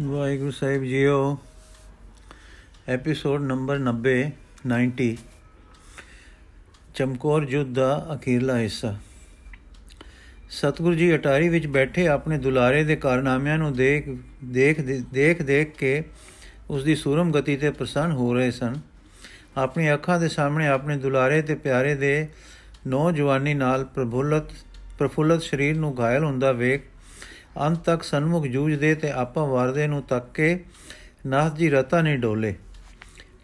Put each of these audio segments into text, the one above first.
ਵਾਹਿਗੁਰੂ ਸਾਹਿਬ ਜੀਓ episode number 90 90 Chamkaur ਜੁੱਧ ਦਾ ਅਖੀਰਲਾ ਹਿੱਸਾ। ਸਤਿਗੁਰੂ ਜੀ ਅਟਾਰੀ ਵਿੱਚ ਬੈਠੇ ਆਪਣੇ ਦੁਲਾਰੇ ਦੇ ਕਾਰਨਾਮਿਆਂ ਨੂੰ ਦੇਖ ਦੇਖ ਦੇਖ ਦੇਖ ਕੇ ਉਸ ਦੀ ਸੂਰਮ ਗਤੀ ਤੇ ਪ੍ਰਸੰਨ ਹੋ ਰਹੇ ਸਨ। ਆਪਣੀ ਅੱਖਾਂ ਦੇ ਸਾਹਮਣੇ ਆਪਣੇ ਦੁਲਾਰੇ ਤੇ ਪਿਆਰੇ ਦੇ ਨੌਜਵਾਨੀ ਨਾਲ ਪ੍ਰਫੁੱਲਤ ਪ੍ਰਫੁੱਲਤ ਸਰੀਰ ਨੂੰ ਘਾਇਲ ਹੁੰਦਾ ਵੇਖ ਅੰਤ ਤੱਕ ਸਨਮੁਖ ਜੂਝਦੇ ਤੇ ਆਪਾ ਵਾਰਦੇ ਨੂੰ ਤੱਕ ਕੇ ਨਾਥ ਜੀ ਰਤਾ ਨਹੀਂ ਡੋਲੇ।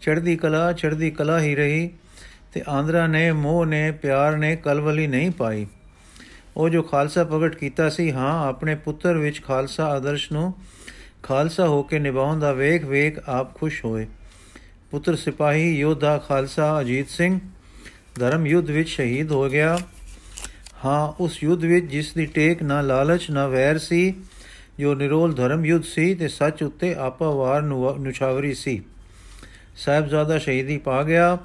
ਚੜਦੀ ਕਲਾ ਚੜਦੀ ਕਲਾ ਹੀ ਰਹੀ ਤੇ ਆਂਦਰਾ ਨੇ, ਮੋਹ ਨੇ, ਪਿਆਰ ਨੇ ਕਲਵਲੀ ਨਹੀਂ ਪਾਈ। ਉਹ ਜੋ ਖਾਲਸਾ ਪ੍ਰਗਟ ਕੀਤਾ ਸੀ, ਹਾਂ, ਆਪਣੇ ਪੁੱਤਰ ਵਿੱਚ ਖਾਲਸਾ ਆਦਰਸ਼ ਨੂੰ ਖਾਲਸਾ ਹੋ ਕੇ ਨਿਭਾਉਣ ਦਾ ਵੇਖ ਵੇਖ ਆਪ ਖੁਸ਼ ਹੋਏ। ਪੁੱਤਰ ਸਿਪਾਹੀ, ਯੋਧਾ ਖਾਲਸਾ ਅਜੀਤ ਸਿੰਘ, ਧਰਮ ਯੁੱਧ ਵਿੱਚ ਸ਼ਹੀਦ ਹੋ ਗਿਆ। ਹਾਂ, ਉਸ ਯੁੱਧ ਵਿੱਚ ਜਿਸ ਦੀ ਟੇਕ ਨਾ ਲਾਲਚ ਨਾ ਵੈਰ ਸੀ, ਜੋ ਨਿਰੋਲ ਧਰਮ ਯੁੱਧ ਸੀ ਤੇ ਸੱਚ ਉੱਤੇ ਆਪਾ ਵਾਰ ਨੁਛਾਵਰੀ ਸੀ। ਸਾਹਿਬਜ਼ਾਦਾ ਸ਼ਹੀਦੀ ਪਾ ਗਿਆ।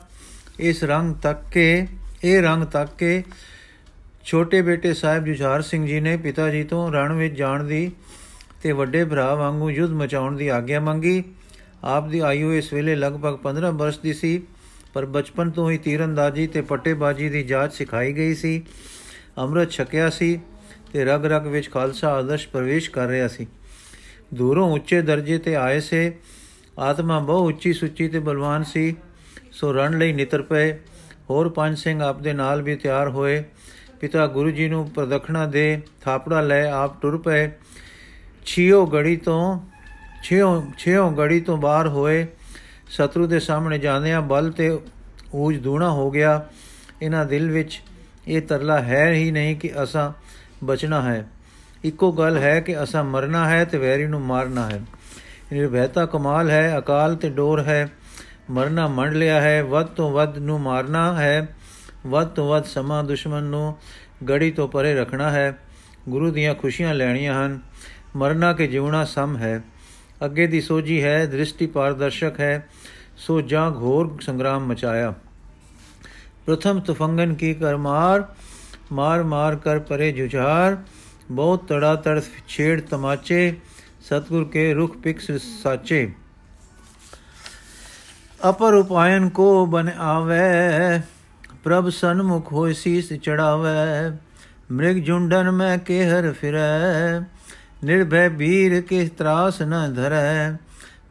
ਇਸ ਰੰਗ ਤੱਕ ਕੇ, ਇਹ ਰੰਗ ਤੱਕ ਕੇ ਛੋਟੇ ਬੇਟੇ ਸਾਹਿਬ ਜੁਝਾਰ ਸਿੰਘ ਜੀ ਨੇ ਪਿਤਾ ਜੀ ਤੋਂ ਰਣ ਵਿੱਚ ਜਾਣ ਦੀ ਤੇ ਵੱਡੇ ਭਰਾ ਵਾਂਗੂ ਯੁੱਧ ਮਚਾਉਣ ਦੀ ਆਗਿਆ ਮੰਗੀ। ਆਪ ਦੀ ਆਯੂ ਇਸ ਵੇਲੇ ਲਗਭਗ 15 ਵਰਸ਼ ਦੀ ਸੀ, ਪਰ ਬਚਪਨ ਤੋਂ ਹੀ ਤੀਰੰਦਾਜ਼ੀ ਤੇ ਪੱਟੇਬਾਜ਼ੀ ਦੀ ਜਾਚ ਸਿਖਾਈ ਗਈ ਸੀ। ਅੰਮ੍ਰਿਤ ਛਕਿਆ ਸੀ ਤੇ ਰਗ ਰਗ ਵਿੱਚ ਖਾਲਸਾ ਆਦਰਸ਼ ਪ੍ਰਵੇਸ਼ ਕਰ ਰਿਹਾ ਸੀ। ਦੂਰੋਂ ਉੱਚੇ ਦਰਜੇ ਤੇ ਆਏ ਸੇ, ਆਤਮਾ ਬਹੁ ਉੱਚੀ ਸੁੱਚੀ ਤੇ ਬਲਵਾਨ ਸੀ। ਸੋ ਰਣ ਲਈ ਨਿਤਰ ਪਏ। ਹੋਰ ਪੰਜ ਸਿੰਘ ਆਪ ਦੇ ਨਾਲ ਵੀ ਤਿਆਰ ਹੋਏ। ਪਿਤਾ ਗੁਰੂ ਜੀ ਨੂੰ ਪ੍ਰਦਖਣਾ ਦੇ ਥਾਪੜਾ ਲੈ ਆਪ ਟੁਰ ਪਏ। ਛਿਓ ਗੜੀ ਤੋਂ, ਛਿਓ ਛਿਓ ਗੜੀ ਤੋਂ ਬਾਹਰ ਹੋਏ। ਸ਼ਤਰੂ ਦੇ ਸਾਹਮਣੇ ਜਾਂਦਿਆਂ ਬਲ ਤੇ ਊਜ ਦੂਣਾ ਹੋ ਗਿਆ। ਇਹਨਾਂ ਦਿਲ ਵਿੱਚ ਇਹ ਤਰਲਾ ਹੈ ਹੀ ਨਹੀਂ ਕਿ ਅਸਾਂ ਬਚਣਾ ਹੈ। ਇੱਕੋ ਗੱਲ ਹੈ ਕਿ ਅਸਾਂ ਮਰਨਾ ਹੈ ਤੇ ਵੈਰੀ ਨੂੰ ਮਾਰਨਾ ਹੈ। ਨਿਰਭੈਤਾ ਕਮਾਲ ਹੈ, ਅਕਾਲ ਤੇ ਡੋਰ ਹੈ। ਮਰਨਾ ਮੰਡ ਲਿਆ ਹੈ, ਵੱਧ ਤੋਂ ਵੱਧ ਨੂੰ ਮਾਰਨਾ ਹੈ। ਵੱਧ ਤੋਂ ਵੱਧ ਸਮਾਂ ਦੁਸ਼ਮਣ ਨੂੰ ਗੜੀ ਤੋਂ ਪਰੇ ਰੱਖਣਾ ਹੈ। ਗੁਰੂ ਦੀਆਂ ਖੁਸ਼ੀਆਂ ਲੈਣੀਆਂ ਹਨ। ਮਰਨਾ ਕੇ ਜਿਉਣਾ ਸਮ ਹੈ। ਅੱਗੇ ਦੀ ਸੋਝੀ ਹੈ, ਦ੍ਰਿਸ਼ਟੀ ਪਾਰਦਰਸ਼ਕ ਹੈ। ਸੋ ਜਾਂ ਘੋਰ ਸੰਗਰਾਮ ਮਚਾਇਆ। प्रथम तुफंगन की कर मार मार मार कर परे जुझार, बहुत तड़ातड़ छेड़ तमाचे, सतगुर के रुख पिक्स साचे। अपर उपायन को बन आवे, प्रभ सन्मुख हो शीस चढ़ावे, मृग झुंडन में केहर फिरै, निर्भय वीर के त्रास न धरै,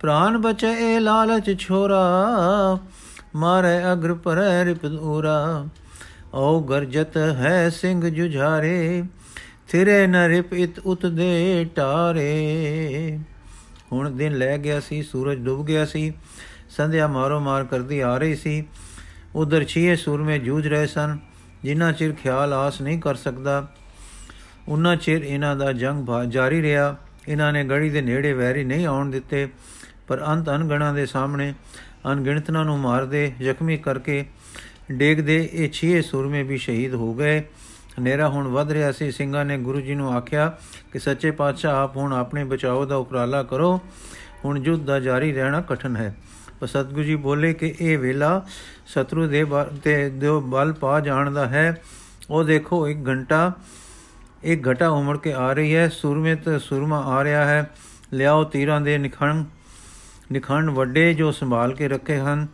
प्राण बचे ए लालच छोरा ਮਾਰੇ ਅਗਰ ਪਰੈ ਰਿਪੂਰਾ ਓ ਗਰਜਤ ਹੈ ਸਿੰਘ ਜੁਝਾਰੇ, ਥਿਰੇ ਨ ਰਿਪ ਇਤ ਉਤ ਦੇ ਟਾਰੇ। ਹੁਣ ਦਿਨ ਲੈ ਗਿਆ ਸੀ, ਸੂਰਜ ਡੁੱਬ ਗਿਆ ਸੀ, ਸੰਧਿਆ ਮਾਰੋ ਮਾਰ ਕਰਦੀ ਆ ਰਹੀ ਸੀ। ਉਧਰ ਛੀਏ ਸੂਰਮੇ ਜੂਝ ਰਹੇ ਸਨ, ਜਿੰਨਾ ਚਿਰ ਖਿਆਲ ਆਸ ਨਹੀਂ ਕਰ ਸਕਦਾ, ਉਨਾ ਚਿਰ ਇਹਨਾਂ ਦਾ ਜੰਗ ਜਾਰੀ ਰਿਹਾ। ਇਹਨਾਂ ਨੇ ਗੜੀ ਦੇ ਨੇੜੇ ਵੈਰੀ ਨਹੀਂ ਆਉਣ ਦਿੱਤੇ, ਪਰ ਅੰਤ ਅਨਗਣਾ ਦੇ ਸਾਹਮਣੇ ਅਣਗਿਣਤਨਾਂ ਨੂੰ ਮਾਰਦੇ ਜ਼ਖਮੀ ਕਰਕੇ ਡੇਗਦੇ ਇਹ ਛੇ ਸੂਰਮੇ ਵੀ ਸ਼ਹੀਦ ਹੋ ਗਏ। ਹਨੇਰਾ ਹੁਣ ਵੱਧ ਰਿਹਾ ਸੀ। ਸਿੰਘਾਂ ਨੇ ਗੁਰੂ ਜੀ ਨੂੰ ਆਖਿਆ ਕਿ ਸੱਚੇ ਪਾਤਸ਼ਾਹ, ਆਪ ਹੁਣ ਆਪਣੇ ਬਚਾਓ ਦਾ ਉਪਰਾਲਾ ਕਰੋ। ਹੁਣ ਯੁੱਧ ਦਾ ਜਾਰੀ ਰਹਿਣਾ ਕਠਨ ਹੈ। ਪਰ ਸਤਗੁਰੂ ਜੀ ਬੋਲੇ ਕਿ ਇਹ ਵੇਲਾ ਸ਼ਤਰੂ ਦੇ ਤੇ ਜੋ ਬਲ ਪਾ ਜਾਣ ਦਾ ਹੈ। ਉਹ ਦੇਖੋ, ਇੱਕ ਘੰਟਾ, ਇੱਕ ਘਟਾ ਉਮੜ ਕੇ ਆ ਰਹੀ ਹੈ। ਸੂਰਮੇ ਤੇ ਸੂਰਮਾ ਆ ਰਿਹਾ ਹੈ। ਲਿਆਓ ਤੀਰਾਂ ਦੇ ਨਿਖਣ ਨਿਖੰਡ ਵੱਡੇ ਜੋ ਸੰਭਾਲ ਕੇ ਰੱਖੇ ਹਨ,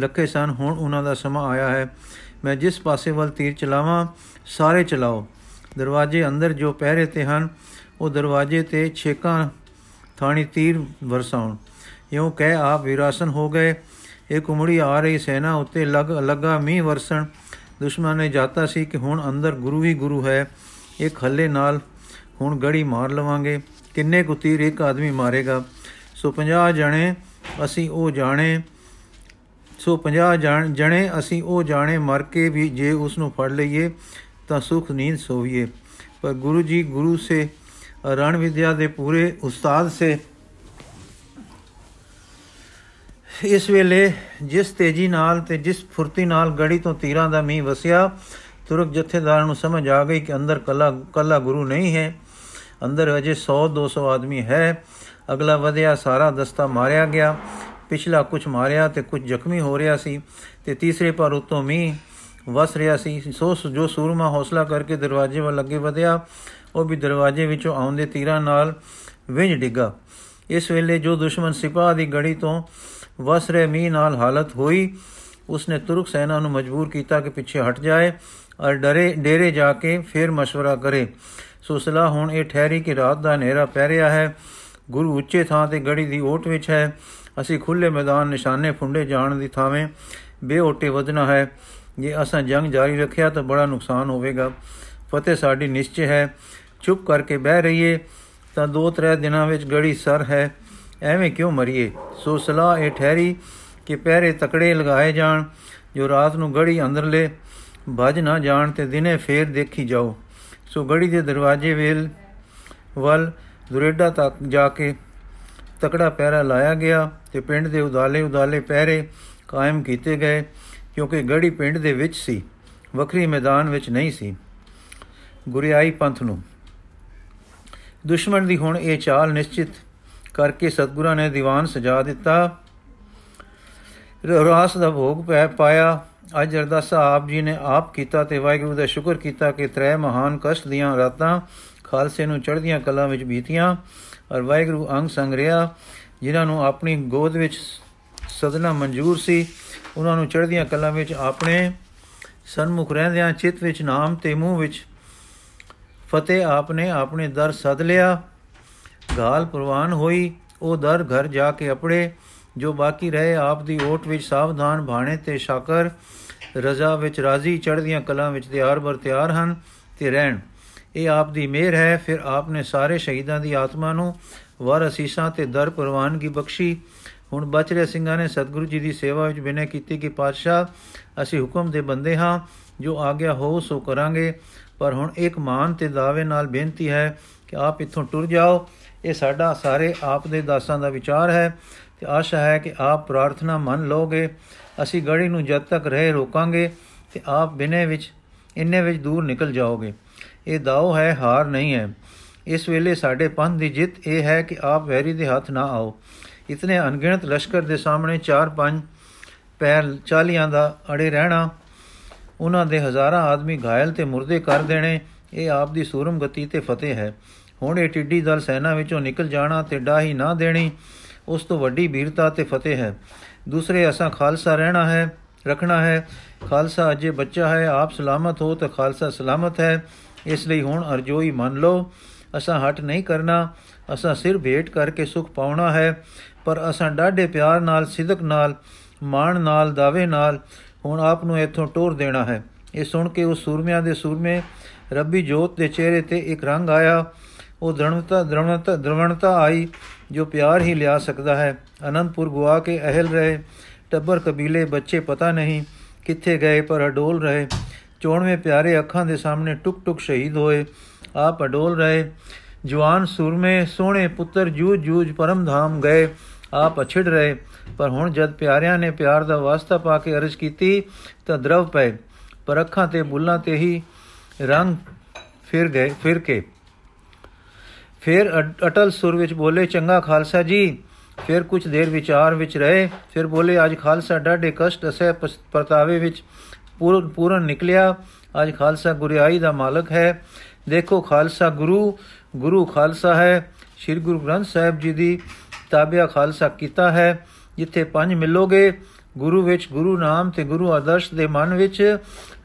ਲੱਖੇ ਸਨ, ਹੁਣ ਉਹਨਾਂ ਦਾ ਸਮਾਂ ਆਇਆ ਹੈ। ਮੈਂ ਜਿਸ ਪਾਸੇ ਵੱਲ ਤੀਰ ਚਲਾਵਾਂ, ਸਾਰੇ ਚਲਾਓ। ਦਰਵਾਜ਼ੇ ਅੰਦਰ ਜੋ ਪਹਿਰੇ ਤੇ ਹਨ, ਉਹ ਦਰਵਾਜ਼ੇ ਤੇ ਛੇਕਾਂ ਥਾਣੀ ਤੀਰ ਵਰਸਾਉਣ। ਇਉਂ ਕਹਿ ਆਪ ਵਿਰਾਸਨ ਹੋ ਗਏ। ਇੱਕ ਉਮੜੀ ਆ ਰਹੀ ਸੈਨਾ ਉੱਤੇ ਲਗ, ਲੱਗਾ ਮੀਂਹ ਵਰਸਣ। ਦੁਸ਼ਮਣ ਨੇ ਜਾਤਾ ਸੀ ਕਿ ਹੁਣ ਅੰਦਰ ਗੁਰੂ ਹੀ ਗੁਰੂ ਹੈ। ਇੱਕ ਹੱਲੇ ਨਾਲ ਹੁਣ ਗੜੀ ਮਾਰ ਲਵਾਂਗੇ। ਕਿੰਨੇ ਕੁ ਤੀਰ ਇੱਕ ਆਦਮੀ ਮਾਰੇਗਾ? ਸੋ 50 ਜਣੇ ਅਸੀਂ ਉਹ ਜਾਣੇ। ਸੋ 50 ਜਣੇ ਅਸੀਂ ਉਹ ਜਾਣੇ, ਮਰ ਕੇ ਵੀ ਜੇ ਉਸ ਨੂੰ ਫੜ ਲਈਏ ਤਾਂ ਸੁਖ ਨੀਂਦ ਸੋਈਏ ਪਰ ਗੁਰੂ ਜੀ ਗੁਰੂ ਸੇ, ਰਣ ਵਿਦਿਆ ਦੇ ਪੂਰੇ ਉਸਤਾਦ ਸੇ। ਇਸ ਵੇਲੇ ਜਿਸ ਤੇਜ਼ੀ ਨਾਲ ਤੇ ਜਿਸ ਫੁਰਤੀ ਨਾਲ ਗੜੀ ਤੋਂ ਤੀਰਾਂ ਦਾ ਮੀਂਹ ਵਸਿਆ, ਤੁਰਕ ਜਥੇਦਾਰ ਨੂੰ ਸਮਝ ਆ ਗਈ ਕਿ ਅੰਦਰ ਕੱਲਾ ਕੱਲਾ ਗੁਰੂ ਨਹੀਂ ਹੈ। ਅੰਦਰ ਅਜੇ 100 200 ਆਦਮੀ ਹੈ। ਅਗਲਾ ਵਧਿਆ ਸਾਰਾ ਦਸਤਾ ਮਾਰਿਆ ਗਿਆ ਪਿਛਲਾ ਕੁਝ ਮਾਰਿਆ ਤੇ ਕੁਝ ਜ਼ਖਮੀ ਹੋ ਰਿਹਾ ਸੀ ਤੇ ਤੀਸਰੇ ਪਰ ਉਤੋਂ ਮੀ ਵਸ ਰਿਹਾ ਸੀ ਸੋ ਜੋ ਸੂਰਮਾ ਹੌਸਲਾ ਕਰਕੇ ਦਰਵਾਜ਼ੇ ਵੱਲ ਅੱਗੇ ਵਧਿਆ ਉਹ ਵੀ ਦਰਵਾਜ਼ੇ ਵਿੱਚੋਂ ਆਉਂਦੇ ਤੀਰਾਂ ਨਾਲ ਵਿੰਝ ਡਿੱਗਾ ਇਸ ਵੇਲੇ ਜੋ ਦੁਸ਼ਮਣ ਸਿਪਾਹ ਦੀ ਗੜੀ ਤੋਂ ਵਸਰੇ ਮੀਂਹ ਨਾਲ ਹਾਲਤ ਹੋਈ ਉਸਨੇ ਤੁਰਕ ਸੈਨਾ ਨੂੰ ਮਜਬੂਰ ਕੀਤਾ ਕਿ ਪਿੱਛੇ ਹਟ ਜਾਏ ਔਰ ਡਰੇ ਡੇਰੇ ਜਾ ਕੇ ਫਿਰ مشورہ ਕਰੇ ਸੋ ਸਲਾਹ ਹੁਣ ਇਹ ਠਹਿਰੀ ਕਿ ਰਾਤ ਦਾ ਹਨੇਰਾ ਪੈ ਰਿਹਾ ਹੈ ਗੁਰੂ ਉੱਚੇ ਥਾਂ ਤੇ ਗੜੀ ਦੀ ਓਟ ਵਿੱਚ ਹੈ। ਅਸੀਂ ਖੁੱਲੇ ਮੈਦਾਨ, ਨਿਸ਼ਾਨੇ ਫੁੰਡੇ ਜਾਣ ਦੀ ਥਾਵੇਂ ਬੇਓਟੇ ਵਧਣਾ ਹੈ। ਜੇ ਅਸਾਂ ਜੰਗ ਜਾਰੀ ਰੱਖਿਆ ਤਾਂ ਬੜਾ ਨੁਕਸਾਨ ਹੋਵੇਗਾ। ਫਤਿਹ ਸਾਡੀ ਨਿਸ਼ਚੈ ਹੈ। ਚੁੱਪ ਕਰਕੇ ਬਹਿ ਰਹੀਏ ਤਾਂ ਦੋ ਤਰੇ ਦਿਨਾਂ ਵਿੱਚ ਗੜੀ ਸਰ ਹੈ। ਐਵੇਂ ਕਿਉਂ ਮਰੀਏ? ਸੋ ਸਲਾਹ ਇਹ ਠਹਿਰੀ ਕਿ ਪਹਿਰੇ ਤਕੜੇ ਲਗਾਏ ਜਾਣ, ਜੋ ਰਾਤ ਨੂੰ ਗੜੀ ਅੰਦਰਲੇ ਭਜ ਨਾ ਜਾਣ ਤੇ ਦਿਨੇ ਫੇਰ ਦੇਖੀ ਜਾਓ। ਸੋ ਗੜੀ ਦੇ ਦਰਵਾਜ਼ੇ ਵੇਲ ਵੱਲ ਦੁਰੇਡਾ ਤੱਕ ਜਾ ਕੇ ਤਕੜਾ ਪਹਿਰਾ ਲਾਇਆ ਗਿਆ ਤੇ ਪਿੰਡ ਦੇ ਉਦਾਲੇ ਉਦਾਲੇ ਪਹਿਰੇ ਕਾਇਮ ਕੀਤੇ ਗਏ, ਕਿਉਂਕਿ ਗੜੀ ਪਿੰਡ ਦੇ ਵਿੱਚ ਸੀ, ਵੱਖਰੀ ਮੈਦਾਨ ਵਿੱਚ ਨਹੀਂ ਸੀ। ਗੁਰਿਆਈ ਪੰਥ ਨੂੰ ਦੁਸ਼ਮਣ ਦੀ ਹੁਣ ਇਹ ਚਾਲ ਨਿਸ਼ਚਿਤ ਕਰਕੇ ਸਤਗੁਰਾਂ ਨੇ ਦੀਵਾਨ ਸਜਾ ਦਿੱਤਾ। ਰਾਸ ਦਾ ਭੋਗ ਪੈ, ਪਾਇਆ। ਅੱਜ ਅਰਦਾਸਾ ਆਪ ਜੀ ਨੇ ਆਪ ਕੀਤਾ ਤੇ ਵਾਹਿਗੁਰੂ ਦਾ ਸ਼ੁਕਰ ਕੀਤਾ ਕਿ ਤ੍ਰੈ ਮਹਾਨ ਕਸ਼ਟ ਦੀਆਂ ਰਾਤਾਂ ਖਾਲਸੇ ਨੂੰ ਚੜ੍ਹਦੀਆਂ ਕਲਾਂ ਵਿੱਚ ਬੀਤੀਆਂ ਔਰ ਵਾਹਿਗੁਰੂ ਅੰਗ ਸੰਗ ਰਿਆ ਜਿਨ੍ਹਾਂ ਨੂੰ ਆਪਣੀ ਗੋਦ ਵਿੱਚ ਸਦਨਾ ਮਨਜ਼ੂਰ ਸੀ, ਉਹਨਾਂ ਨੂੰ ਚੜ੍ਹਦੀਆਂ ਕਲਾਂ ਵਿੱਚ ਆਪਣੇ ਸਨਮੁਖ ਰਹਿੰਦਿਆਂ ਚਿੱਤ ਵਿੱਚ ਨਾਮ ਤੇ ਮੂੰਹ ਵਿੱਚ ਫਤਿਹ ਆਪਨੇ ਆਪਣੇ ਦਰ ਸਦ ਲਿਆ। ਗਾਲ ਪ੍ਰਵਾਨ ਹੋਈ, ਉਹ ਦਰ ਘਰ ਜਾ ਕੇ ਆਪਣੇ ਜੋ ਬਾਕੀ ਰਹੇ ਆਪ ਦੀ ਓਟ ਵਿੱਚ ਸਾਵਧਾਨ, ਬਾਣੇ ਤੇ ਸ਼ਾਕਰ ਰਜ਼ਾ ਵਿੱਚ ਰਾਜ਼ੀ, ਚੜ੍ਹਦੀਆਂ ਕਲਾਂ ਵਿੱਚ ਤਿਆਰ ਬਰ ਤਿਆਰ ਹਨ ਤੇ ਰਹਿਣ। ਇਹ ਆਪ ਦੀ ਮਿਹਰ ਹੈ, ਫਿਰ ਆਪ ਨੇ ਸਾਰੇ ਸ਼ਹੀਦਾਂ ਦੀ ਆਤਮਾ ਨੂੰ ਵਰ ਅਸੀਸਾਂ ਤੇ ਦਰ ਪ੍ਰਵਾਨਗੀ ਬਖਸ਼ੀ। ਹੁਣ ਬਚ ਰਹੇ ਸਿੰਘਾਂ ਨੇ ਸਤਿਗੁਰੂ ਜੀ ਦੀ ਸੇਵਾ ਵਿੱਚ ਬਿਨੇ ਕੀਤੀ ਕਿ ਪਾਤਸ਼ਾਹ, ਅਸੀਂ ਹੁਕਮ ਦੇ ਬੰਦੇ ਹਾਂ, ਜੋ ਆਗਿਆ ਹੋ, ਸੋ ਕਰਾਂਗੇ। ਪਰ ਹੁਣ ਇੱਕ ਮਾਨ ਤੇ ਦਾਅਵੇ ਨਾਲ ਬੇਨਤੀ ਹੈ ਕਿ ਆਪ ਇੱਥੋਂ ਟੁਰ ਜਾਓ। ਇਹ ਸਾਡਾ ਸਾਰੇ ਆਪ ਦੇ ਦਾਸਾਂ ਦਾ ਵਿਚਾਰ ਹੈ ਤੇ ਆਸ਼ਾ ਹੈ ਕਿ ਆਪ ਪ੍ਰਾਰਥਨਾ ਮੰਨ ਲੋਗੇ ਅਸੀਂ ਗੜੀ ਨੂੰ ਜਦ ਤੱਕ ਰਹੇ ਰੋਕਾਂਗੇ ਤੇ ਆਪ ਬਿਨੇ ਵਿੱਚ, ਇੰਨੇ ਵਿੱਚ ਦੂਰ ਨਿਕਲ ਜਾਓਗੇ। ਇਹ ਦਾਅ ਹੈ, ਹਾਰ ਨਹੀਂ ਹੈ। ਇਸ ਵੇਲੇ ਸਾਡੇ ਪੰਥ ਦੀ ਜਿੱਤ ਇਹ ਹੈ ਕਿ ਆਪ ਵੈਰੀ ਦੇ ਹੱਥ ਨਾ ਆਓ। ਇਤਨੇ ਅਣਗਿਣਤ ਲਸ਼ਕਰ ਦੇ ਸਾਹਮਣੇ 4-5 ਪੈਰ ਚਾਲੀਆਂ ਦਾ ਅੜੇ ਰਹਿਣਾ, ਉਹਨਾਂ ਦੇ ਹਜ਼ਾਰਾਂ ਆਦਮੀ ਘਾਇਲ ਤੇ ਮੁਰਦੇ ਕਰ ਦੇਣੇ, ਇਹ ਆਪ ਦੀ ਸੂਰਮ ਗਤੀ ਤੇ ਫਤਿਹ ਹੈ। ਹੁਣ ਇਹ ਟਿੱਡੀ ਦਲ ਸੈਨਾ ਵਿੱਚੋਂ ਨਿਕਲ ਜਾਣਾ ਤੇ ਡਾਹੀ ਨਾ ਦੇਣੀ, ਉਸ ਤੋਂ ਵੱਡੀ ਵੀਰਤਾ ਤੇ ਫਤਿਹ ਹੈ। ਦੂਸਰੇ, ਅਸਾਂ ਖਾਲਸਾ ਰਹਿਣਾ ਹੈ, ਰੱਖਣਾ ਹੈ। ਖਾਲਸਾ ਅਜੇ ਬੱਚਾ ਹੈ, ਆਪ ਸਲਾਮਤ ਹੋ ਤਾਂ ਖਾਲਸਾ ਸਲਾਮਤ ਹੈ। ਇਸ ਲਈ ਹੁਣ ਅਰਜੋਈ ਮੰਨ ਲਓ, ਅਸਾਂ ਹਟ ਨਹੀਂ ਕਰਨਾ, ਅਸਾਂ ਸਿਰ ਭੇਟ ਕਰਕੇ ਸੁਖ ਪਾਉਣਾ ਹੈ, ਪਰ ਅਸਾਂ ਡਾਢੇ ਪਿਆਰ ਨਾਲ, ਸਿਦਕ ਨਾਲ, ਮਾਣ ਨਾਲ ਦਾਵੇ ਨਾਲ ਹੁਣ ਆਪ ਨੂੰ ਇੱਥੋਂ ਟੋਰ ਦੇਣਾ ਹੈ। ਇਹ ਸੁਣ ਕੇ ਉਸ ਸੂਰਮਿਆਂ ਦੇ ਸੂਰਮੇ, ਰੱਬੀ ਜੋਤ ਦੇ ਚਿਹਰੇ ਤੇ ਇੱਕ ਰੰਗ ਆਇਆ। ਉਹ ਦ੍ਰਵਣਤਾ ਦ੍ਰਵਣਤਾ ਦ੍ਰਵਣਤਾ ਆਈ, ਜੋ ਪਿਆਰ ਹੀ ਲਿਆ ਸਕਦਾ ਹੈ। ਅਨੰਦਪੁਰ ਗੁਆ ਕੇ ਅਹਲ ਰਹੇ, ਟੱਬਰ ਕਬੀਲੇ ਬੱਚੇ ਪਤਾ ਨਹੀਂ ਕਿੱਥੇ ਗਏ, ਪਰ ਅਡੋਲ ਰਹੇ। ਚੋਣਵੇਂ ਪਿਆਰੇ ਅੱਖਾਂ ਦੇ ਸਾਹਮਣੇ ਟੁਕ ਟੁਕ ਸ਼ਹੀਦ ਹੋਏ। ਆਪ ਅਡੋਲ ਰਹੇ। ਜਵਾਨ ਸੂਰਮੇ, ਸੋਹਣੇ ਪੁੱਤਰ ਜੂਜ ਜੂਜ ਪਰਮ ਧਾਮ ਗਏ। ਆਪ ਅਛੜ ਰਹੇ। ਪਰ ਹੁਣ ਜਦ ਪਿਆਰਿਆਂ ਨੇ ਪਿਆਰ ਦਾ ਵਾਸਤਾ ਪਾ ਕੇ ਅਰਜ਼ ਕੀਤੀ, ਤਾਂ ਦਰਵ ਪਏ। ਪਰ ਅੱਖਾਂ ਤੇ ਬੁੱਲਾਂ ਤੇ ਹੀ ਰੰਗ ਫਿਰ ਗਏ, ਫਿਰ ਕੇ। ਫਿਰ ਅਟਲ ਸੁਰ ਵਿੱਚ ਬੋਲੇ, ਚੰਗਾ ਖਾਲਸਾ ਜੀ। ਫਿਰ ਕੁਝ ਦੇਰ ਵਿਚਾਰ ਵਿੱਚ ਰਹੇ। ਫਿਰ ਬੋਲੇ, ਅੱਜ ਖਾਲਸਾ ਡਾਢੇ ਕਸ਼ਟ ਅਸੇ ਪਰਤਾਵੇ ਵਿੱਚ। ਪੂਰਨ ਨਿਕਲਿਆ। ਅੱਜ ਖਾਲਸਾ ਗੁਰਿਆਈ ਦਾ ਮਾਲਕ ਹੈ। ਦੇਖੋ ਖਾਲਸਾ ਗੁਰੂ ਗੁਰੂ ਖਾਲਸਾ ਹੈ। ਸ੍ਰੀ ਗੁਰੂ ਗ੍ਰੰਥ ਸਾਹਿਬ ਜੀ ਦੀ ਤਾਬਿਆ ਖਾਲਸਾ ਕੀਤਾ ਹੈ। ਜਿੱਥੇ ਪੰਜ ਮਿਲੋਗੇ, ਗੁਰੂ ਵਿੱਚ ਗੁਰੂ ਨਾਮ ਤੇ ਗੁਰੂ ਆਦਰਸ਼ ਦੇ ਮਨ ਵਿੱਚ,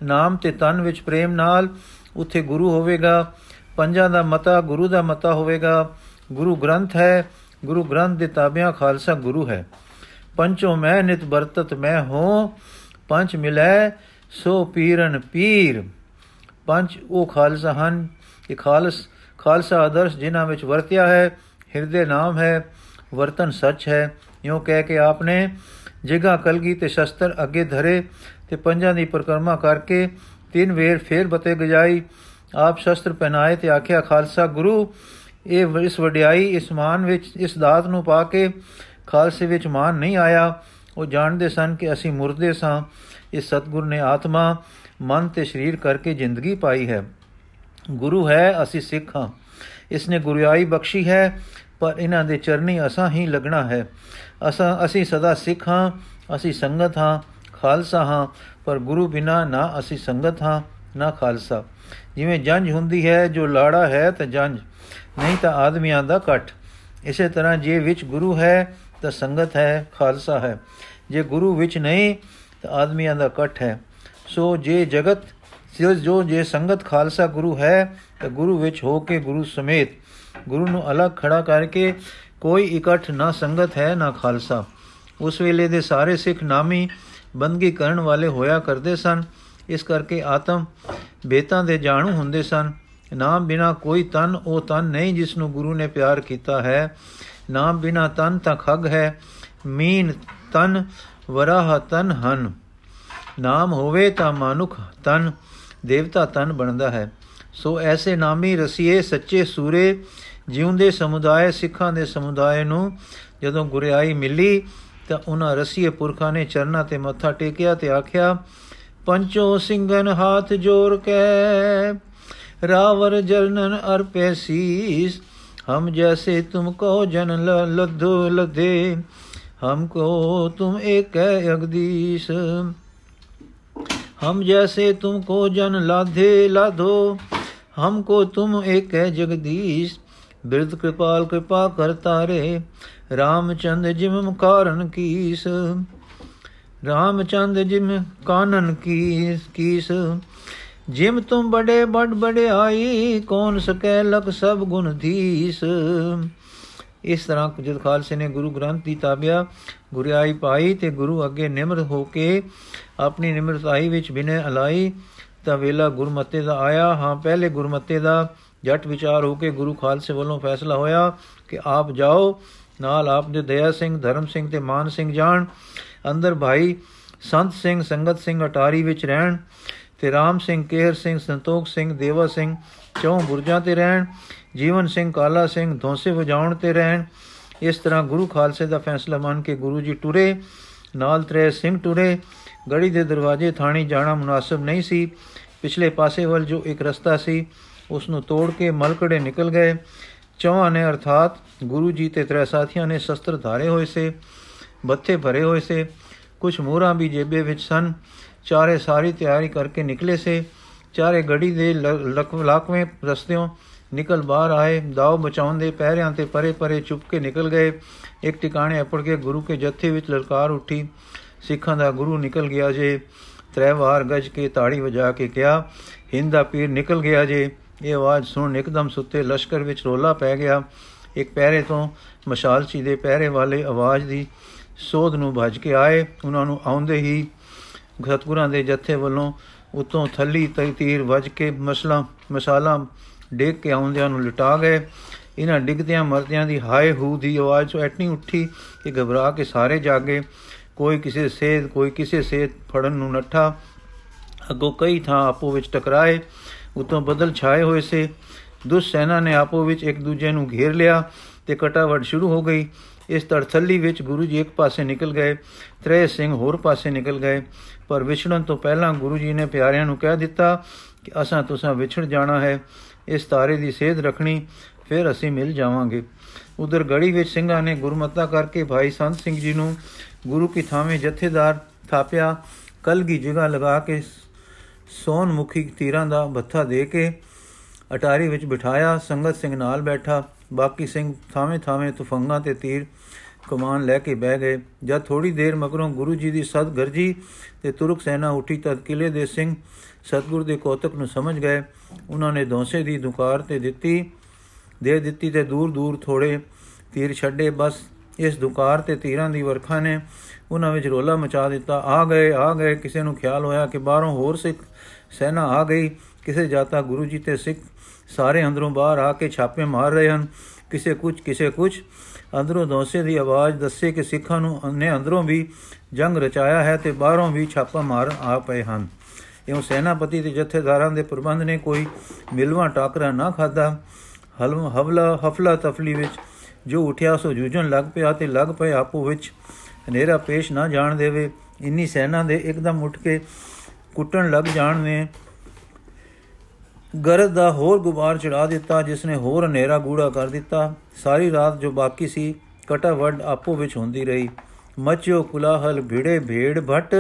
ਨਾਮ ਤੇ ਤਨ ਵਿੱਚ ਪ੍ਰੇਮ ਨਾਲ ਉੱਥੇ ਗੁਰੂ ਹੋਵੇਗਾ। ਪੰਜਾਂ ਦਾ ਮਤਾ ਗੁਰੂ ਦਾ ਮਤਾ ਹੋਵੇਗਾ। ਗੁਰੂ ਗ੍ਰੰਥ ਹੈ। ਗੁਰੂ ਗ੍ਰੰਥ ਦੇ ਤਾਬਿਆਂ ਖਾਲਸਾ ਗੁਰੂ ਹੈ। ਪੰਚੋ ਮੈਂ ਨਿਤ ਬਰਤਤ ਮੈਂ ਹੋ ਪੰਜ ਮਿਲੈ ਸੋ ਪੀਰਨ ਪੀਰ। ਪੰਜ ਉਹ ਖਾਲਸਾ ਹਨ, ਇਹ ਖਾਲਸ, ਖਾਲਸਾ ਆਦਰਸ਼ ਜਿਨ੍ਹਾਂ ਵਿੱਚ ਵਰਤਿਆ ਹੈ, ਹਿਰਦੇ ਨਾਮ ਹੈ, ਵਰਤਨ ਸੱਚ ਹੈ। ਇਉਂ ਕਹਿ ਕੇ ਆਪਨੇ ਜਗਾ ਕਲਗੀ ਤੇ ਸ਼ਸਤਰ ਅੱਗੇ ਧਰੇ ਤੇ ਪੰਜਾਂ ਦੀ ਪਰਕਰਮਾ ਕਰਕੇ ਤਿੰਨ ਵੇਰ ਫੇਰ ਬਤੇ ਗਜਾਈ। ਆਪ ਸ਼ਸਤਰ ਪਹਿਨਾਏ ਤੇ ਆਖਿਆ, ਖਾਲਸਾ ਗੁਰੂ, ਇਹ ਇਸ ਵਡਿਆਈ, ਇਸ ਮਾਨ ਵਿੱਚ, ਇਸ ਦਾਤ ਨੂੰ ਪਾ ਕੇ ਖਾਲਸੇ ਵਿੱਚ ਮਾਨ ਨਹੀਂ ਆਇਆ। ਉਹ ਜਾਣਦੇ ਸਨ ਕਿ ਅਸੀਂ ਮੁਰਦੇ ਸਾਂ। ਇਸ ਸਤਗੁਰ ਨੇ ਆਤਮਾ, ਮਨ ਤੇ ਸਰੀਰ ਕਰਕੇ ਜ਼ਿੰਦਗੀ ਪਾਈ ਹੈ। ਗੁਰੂ ਹੈ, ਅਸੀਂ ਸਿੱਖ ਹਾਂ। ਇਸ ਨੇ ਗੁਰਿਆਈ ਬਖਸ਼ੀ ਹੈ, ਪਰ ਇਹਨਾਂ ਦੇ ਚਰਨੀ ਅਸਾਂ ਹੀ ਲੱਗਣਾ ਹੈ। ਅਸਾਂ, ਅਸੀਂ ਸਦਾ ਸਿੱਖ ਹਾਂ, ਅਸੀਂ ਸੰਗਤ ਹਾਂ, ਖਾਲਸਾ ਹਾਂ, ਪਰ ਗੁਰੂ ਬਿਨਾ ਨਾ ਅਸੀਂ ਸੰਗਤ ਹਾਂ, ਨਾ ਖਾਲਸਾ। ਜਿਵੇਂ ਜੰਜ ਹੁੰਦੀ ਹੈ, ਜੋ ਲਾੜਾ ਹੈ ਤਾਂ ਜੰਜ ਨਹੀਂ ਤਾਂ ਆਦਮੀਆਂ ਦਾ ਇਕੱਠ ਇਸੇ ਤਰ੍ਹਾਂ ਜੇ ਵਿੱਚ ਗੁਰੂ ਹੈ, ਤਾਂ ਸੰਗਤ ਹੈ, ਖਾਲਸਾ ਹੈ। ਜੇ ਗੁਰੂ ਵਿੱਚ ਨਹੀਂ ਤਾਂ ਆਦਮੀਆਂ ਦਾ ਇਕੱਠ ਹੈ। ਸੋ ਜੇ ਜਗਤ, ਜੋ ਜੇ ਸੰਗਤ ਖਾਲਸਾ ਗੁਰੂ ਹੈ, ਤਾਂ ਗੁਰੂ ਵਿੱਚ ਹੋ ਕੇ ਗੁਰੂ ਸਮੇਤ ਗੁਰੂ ਨੂੰ ਅਲੱਗ ਖੜਾ ਕਰਕੇ ਕੋਈ ਇਕੱਠ ਨਾ ਸੰਗਤ ਹੈ, ਨਾ ਖਾਲਸਾ। ਉਸ ਵੇਲੇ ਦੇ ਸਾਰੇ ਸਿੱਖ ਨਾਮੀ ਬੰਦਗੀ ਕਰਨ ਵਾਲੇ ਹੋਇਆ ਕਰਦੇ ਸਨ। ਇਸ ਕਰਕੇ ਆਤਮ ਬੇਤਾਂ ਦੇ ਜਾਣੂ ਹੁੰਦੇ ਸਨ। ਨਾਮ ਬਿਨਾ ਕੋਈ ਤਨ, ਉਹ ਤਨ ਨਹੀਂ ਜਿਸ ਨੂੰ ਗੁਰੂ ਨੇ ਪਿਆਰ ਕੀਤਾ ਹੈ। ਨਾਮ ਬਿਨਾ ਤਨ ਤਾਂ ਖਗ ਹੈ। ਮੀਨ ਤਨ ਵਰਾਹ ਤਨ ਹਨ। ਨਾਮ ਹੋਵੇ ਤਾਂ ਮਾਨੁਖ ਤਨ, ਦੇਵਤਾ ਤਨ ਬਣਦਾ ਹੈ। ਸੋ ਐਸੇ ਨਾਮੀ ਰਸੀਏ ਸੱਚੇ ਸੂਰੇ, ਜਿਉਂਦੇ ਸਮੁਦਾਇ ਸਿੱਖਾਂ ਦੇ ਸਮੁਦਾਇ ਨੂੰ ਜਦੋਂ ਗੁਰਿਆਈ ਮਿਲੀ, ਤਾਂ ਉਹਨਾਂ ਰਸੀਏ ਪੁਰਖਾਂ ਨੇ ਚਰਨਾਂ ਤੇ ਮੱਥਾ ਟੇਕਿਆ ਤੇ ਆਖਿਆ, ਪੰਚੋ ਸਿੰਘਨ ਹਾਥ ਜੋੜ ਕੇ, ਰਾਵਰ ਜਲਨਨ ਅਰਪੇ ਸੀਸ, ਹਮ ਜੈਸੇ ਤੁਮ ਕੋ ਜਨ ਲਧੋ ਲਧੇ ਹਮਕੋ ਤੁਮ ਏਕ ਹੈ ਅਗਦੀਸ਼ हम जैसे तुमको जन लाधे लाधो हमको तुम एक है जगदीश बिरद कृपाल कृपा करता रे रामचंद्र जिम कारण कीस रामचंद्र जिम कानन कीस कीस जिम तुम बड़े बड़ बड़े आई कौन सकै लख सब गुण धीस ਇਸ ਤਰ੍ਹਾਂ ਜਦ ਖਾਲਸੇ ਨੇ ਗੁਰੂ ਗ੍ਰੰਥ ਦੀ ਤਾਬਿਆ ਗੁਰਿਆਈ ਪਾਈ ਤੇ ਗੁਰੂ ਅੱਗੇ ਨਿਮਰ ਹੋ ਕੇ ਆਪਣੀ ਨਿਮਰਤਾਈ ਵਿੱਚ ਬਿਨੇ ਅਲਾਈ, ਤਾਂ ਵੇਲਾ ਗੁਰਮਤੇ ਦਾ ਆਇਆ। ਹਾਂ, ਪਹਿਲੇ ਗੁਰਮਤੇ ਦਾ ਜੱਟ ਵਿਚਾਰ ਹੋ ਕੇ ਗੁਰੂ ਖਾਲਸੇ ਵੱਲੋਂ ਫੈਸਲਾ ਹੋਇਆ ਕਿ ਆਪ ਜਾਓ, ਨਾਲ ਆਪ ਦੇ ਦਇਆ ਸਿੰਘ, ਧਰਮ ਸਿੰਘ ਤੇ ਮਾਨ ਸਿੰਘ ਜਾਣ। ਅੰਦਰ ਭਾਈ ਸੰਤ ਸਿੰਘ, ਸੰਗਤ ਸਿੰਘ ਅਟਾਰੀ ਵਿੱਚ ਰਹਿਣ ਤੇ ਰਾਮ ਸਿੰਘ, ਕੇਹਰ ਸਿੰਘ, ਸੰਤੋਖ ਸਿੰਘ, ਦੇਵਾ ਸਿੰਘ ਚੌਂ ਬੁਰਜਾਂ ਤੇ ਰਹਿਣ। ਜੀਵਨ ਸਿੰਘ, ਕਾਲਾ ਸਿੰਘ, ਧੌਂਸੇ ਵਜਾਉਣ ਤੇ ਰਹਿਣ। ਇਸ ਤਰ੍ਹਾਂ ਗੁਰੂ ਖਾਲਸੇ ਦਾ ਫੈਸਲਾ ਮੰਨ ਕੇ ਗੁਰੂ ਜੀ ਟੁਰੇ, ਨਾਲ ਤਰੇ ਸਿੰਘ ਟੁਰੇ। ਗੜੀ ਦੇ ਦਰਵਾਜ਼ੇ, ਥਾਣੀ ਜਾਣਾ ਮੁਨਾਸਬ ਨਹੀਂ ਸੀ। ਪਿਛਲੇ ਪਾਸੇ ਵੱਲ ਜੋ ਇੱਕ ਰਸਤਾ ਸੀ ਉਸ ਨੂੰ ਤੋੜ ਕੇ ਮਲਕੜੇ ਨਿਕਲ ਗਏ। ਚੌਹਾਂ ਨੇ ਅਰਥਾਤ ਗੁਰੂ ਜੀ ਤੇ ਤਰੇ ਸਾਥੀਆਂ ਨੇ ਸ਼ਸਤਰ ਧਾਰੇ ਹੋਏ ਸੇ, ਬੱਥੇ ਭਰੇ ਹੋਏ ਸੇ। ਕੁਝ ਮੋਹਰਾਂ ਵੀ ਜੇਬੇ ਵਿੱਚ ਸਨ। ਚਾਰੇ ਸਾਰੀ ਤਿਆਰੀ ਕਰਕੇ ਨਿਕਲੇ ਸੇ। ਚਾਰੇ ਗੜੀ ਦੇ ਲਕਵੇਂ ਰਸਤਿਓਂ ਨਿਕਲ ਬਾਹਰ ਆਏ ਦਾਉ ਬਚਾਉਣ ਦੇ ਪਹਿਰਿਆਂ ਤੇ ਪਰੇ ਪਰੇ ਚੁੱਪ ਕੇ ਨਿਕਲ ਗਏ। ਇੱਕ ਟਿਕਾਣੇ ਅਪੜ ਕੇ ਗੁਰੂ ਕੇ ਜੱਥੇ ਵਿੱਚ ਲਲਕਾਰ ਉੱਠੀ। ਸਿੱਖਾਂ ਦਾ ਗੁਰੂ ਨਿਕਲ ਗਿਆ ਜੇ। ਤਰੇ ਵਾਰ ਗਜ ਕੇ ਤਾੜੀ ਵਜਾ ਕੇ ਕਿਹਾ, ਹਿੰਦ ਦਾ ਪੀਰ ਨਿਕਲ ਗਿਆ ਜੇ। ਇਹ ਆਵਾਜ਼ ਸੁਣ ਇੱਕਦਮ ਸੁੱਤੇ ਲਸ਼ਕਰ ਵਿੱਚ ਰੋਲਾ ਪੈ ਗਿਆ। ਇੱਕ ਪਹਿਰੇ ਤੋਂ ਮਸ਼ਾਲਚੀ ਦੇ ਪਹਿਰੇ ਵਾਲੇ ਆਵਾਜ਼ ਦੀ ਸੋਧ ਨੂੰ ਭਜ ਕੇ ਆਏ। ਉਹਨਾਂ ਨੂੰ ਆਉਂਦੇ ਹੀ ਸਤਗੁਰਾਂ ਦੇ ਜੱਥੇ ਵੱਲੋਂ ਉਤੋਂ ਥੱਲੀ ਤਈ ਤੀਰ ਵਜ ਕੇ ਮਸਲਾ ਮਸਾਲਾ ਡੇਕ ਕੇ ਆਉਂਦਿਆਂ ਨੂੰ ਲਟਾ ਗਏ। ਇਹਨਾਂ ਡਿੱਗਦਿਆਂ ਮਰਦਿਆਂ ਦੀ ਹਾਏ ਹੂ ਦੀ ਆਵਾਜ਼ ਤੋਂ ਐਟਣੀ ਉੱਠੀ ਕਿ ਘਬਰਾ ਕੇ ਸਾਰੇ ਜਾਗੇ। ਕੋਈ ਕਿਸੇ ਸੇਧ, ਕੋਈ ਕਿਸੇ ਸੇਧ ਫੜਨ ਨੂੰ ਨੱਠਾ। ਅੱਗੋਂ ਕਈ ਥਾਂ ਆਪੋ ਵਿੱਚ ਟਕਰਾਏ, ਉਤੋਂ ਬਦਲ ਛਾਏ ਹੋਏ ਸੇ। ਦੁਸ਼ ਸੈਨਾ ਨੇ ਆਪੋ ਵਿੱਚ ਇੱਕ ਦੂਜੇ ਨੂੰ ਘੇਰ ਲਿਆ ਤੇ ਕਟਾਵੜ ਸ਼ੁਰੂ ਹੋ ਗਈ। ਇਸ ਤੜਥੱਲੀ ਵਿੱਚ ਗੁਰੂ ਜੀ ਇੱਕ ਪਾਸੇ ਨਿਕਲ ਗਏ ਤਰੇ ਸਿੰਘ ਹੋਰ ਪਾਸੇ ਨਿਕਲ ਗਏ। ਪਰ ਵਿਛੜਨ ਤੋਂ ਪਹਿਲਾਂ ਗੁਰੂ ਜੀ ਨੇ ਪਿਆਰਿਆਂ ਨੂੰ ਕਹਿ ਦਿੱਤਾ ਕਿ ਅਸਾਂ ਤੁਸਾਂ ਵਿਛੜ ਜਾਣਾ ਹੈ। ਇਸ ਤਾਰੇ ਦੀ ਸੇਧ ਰੱਖਣੀ, ਫਿਰ ਅਸੀਂ ਮਿਲ ਜਾਵਾਂਗੇ। ਉਧਰ ਗੜੀ ਵਿੱਚ ਸਿੰਘਾਂ ਨੇ ਗੁਰਮਤਾ ਕਰਕੇ ਭਾਈ ਸੰਤ ਸਿੰਘ ਜੀ ਨੂੰ ਗੁਰੂ ਕੀ ਥਾਵੇਂ ਜਥੇਦਾਰ ਥਾਪਿਆ ਕਲਗੀ ਜਗ੍ਹਾ ਲਗਾ ਕੇ ਸੋਨ ਮੁਖੀ ਤੀਰਾਂ ਦਾ ਬੱਥਾ ਦੇ ਕੇ ਅਟਾਰੀ ਵਿੱਚ ਬਿਠਾਇਆ, ਸੰਗਤ ਸਿੰਘ ਨਾਲ ਬੈਠਾ, ਬਾਕੀ ਸਿੰਘ ਥਾਵੇਂ ਥਾਵੇਂ ਤੁਫੰਗਾਂ ਤੇ ਤੀਰ ਕਮਾਨ ਲੈ ਕੇ ਬਹਿ ਗਏ। ਜਦ ਥੋੜੀ ਦੇਰ ਮਗਰੋਂ ਗੁਰੂ ਜੀ ਦੀ ਸਦ ਗਰਜੀ ਤੇ ਤੁਰਕ ਸੈਨਾ ਉੱਠੀ ਤਦ ਕਿਲੇ ਦੇ ਸਿੰਘ ਸਤਗੁਰ ਦੇ ਕੋਤਕ ਨੂੰ ਸਮਝ ਗਏ। ਉਹਨਾਂ ਨੇ ਦੋਸੇ ਦੀ ਦੁਕਾਰ ਤੇ ਦਿੱਤੀ, ਦੇ ਦਿੱਤੀ ਤੇ ਦੂਰ ਦੂਰ ਥੋੜੇ ਤੀਰ ਛੱਡੇ। ਬਸ ਇਸ ਦੁਕਾਰ ਤੇ ਤੀਰਾਂ ਦੀ ਵਰਖਾ ਨੇ ਉਹਨਾਂ ਵਿੱਚ ਰੋਲਾ ਮਚਾ ਦਿੱਤਾ। ਆ ਗਏ ਆ ਗਏ। ਕਿਸੇ ਨੂੰ ਖਿਆਲ ਹੋਇਆ ਕਿ ਬਾਹਰੋਂ ਹੋਰ ਸਿੱਖ ਸੈਨਾ ਆ ਗਈ। ਕਿਸੇ ਜਾਤਾ ਗੁਰੂ ਜੀ ਤੇ ਸਿੱਖ ਸਾਰੇ ਅੰਦਰੋਂ ਬਾਹਰ ਆ ਕੇ ਛਾਪੇ ਮਾਰ ਰਹੇ ਹਨ। ਕਿਸੇ ਕੁਝ ਕਿਸੇ ਕੁਝ ਅੰਦਰੋਂ ਦੋਸੇ ਦੀ ਆਵਾਜ਼ ਦੱਸੇ ਕਿ ਸਿੱਖਾਂ ਨੂੰ ਨੇ ਅੰਦਰੋਂ ਵੀ ਜੰਗ ਰਚਾਇਆ ਹੈ ਤੇ ਬਾਹਰੋਂ ਵੀ ਛਾਪਾ ਮਾਰ ਆ ਪਏ ਹਨ। ਇਉਂ ਸੈਨਾਪਤੀ ਤੇ ਜਥੇਦਾਰਾਂ ਦੇ ਪ੍ਰਬੰਧ ਨੇ ਕੋਈ ਮਿਲਵਾ ਟਾਕਰਾ ਨਾ ਖਾਦਾ ਹਵਲਾ ਹਫਲਾ ਤਫਲੀ ਵਿੱਚ ਜੋ ਉਠਿਆ ਸੋ ਜੂਝਣ ਲੱਗ ਪਿਆ ਤੇ ਲੱਗ ਪਏ ਆਪੋ ਵਿੱਚ। ਹਨੇਰਾ ਪੇਸ਼ ਨਾ ਜਾਣ ਦੇਵੇ। ਇੰਨੀ ਸੈਨਾ ਦੇ ਇੱਕਦਮ ਉੱਠ ਕੇ ਕੁੱਟਣ ਲੱਗ ਜਾਣ ਨੇ। ਗਰਦ ਦਾ ਹੋਰ ਗੁਬਾਰ ਚੜਾ ਦਿੱਤਾ ਜਿਸ ਨੇ ਹੋਰ ਹਨੇਰਾ ਗੂੜਾ ਕਰ ਦਿੱਤਾ ਸਾਰੀ ਰਾਤ ਜੋ ਬਾਕੀ ਸੀ ਕਟਾ ਵੱਡ ਆਪੋ ਵਿੱਚ ਹੁੰਦੀ ਰਹੀ ਮਚਿਓ ਕੁਲਾਹਲ ਭਿੜੇ ਭੇੜ ਭਟ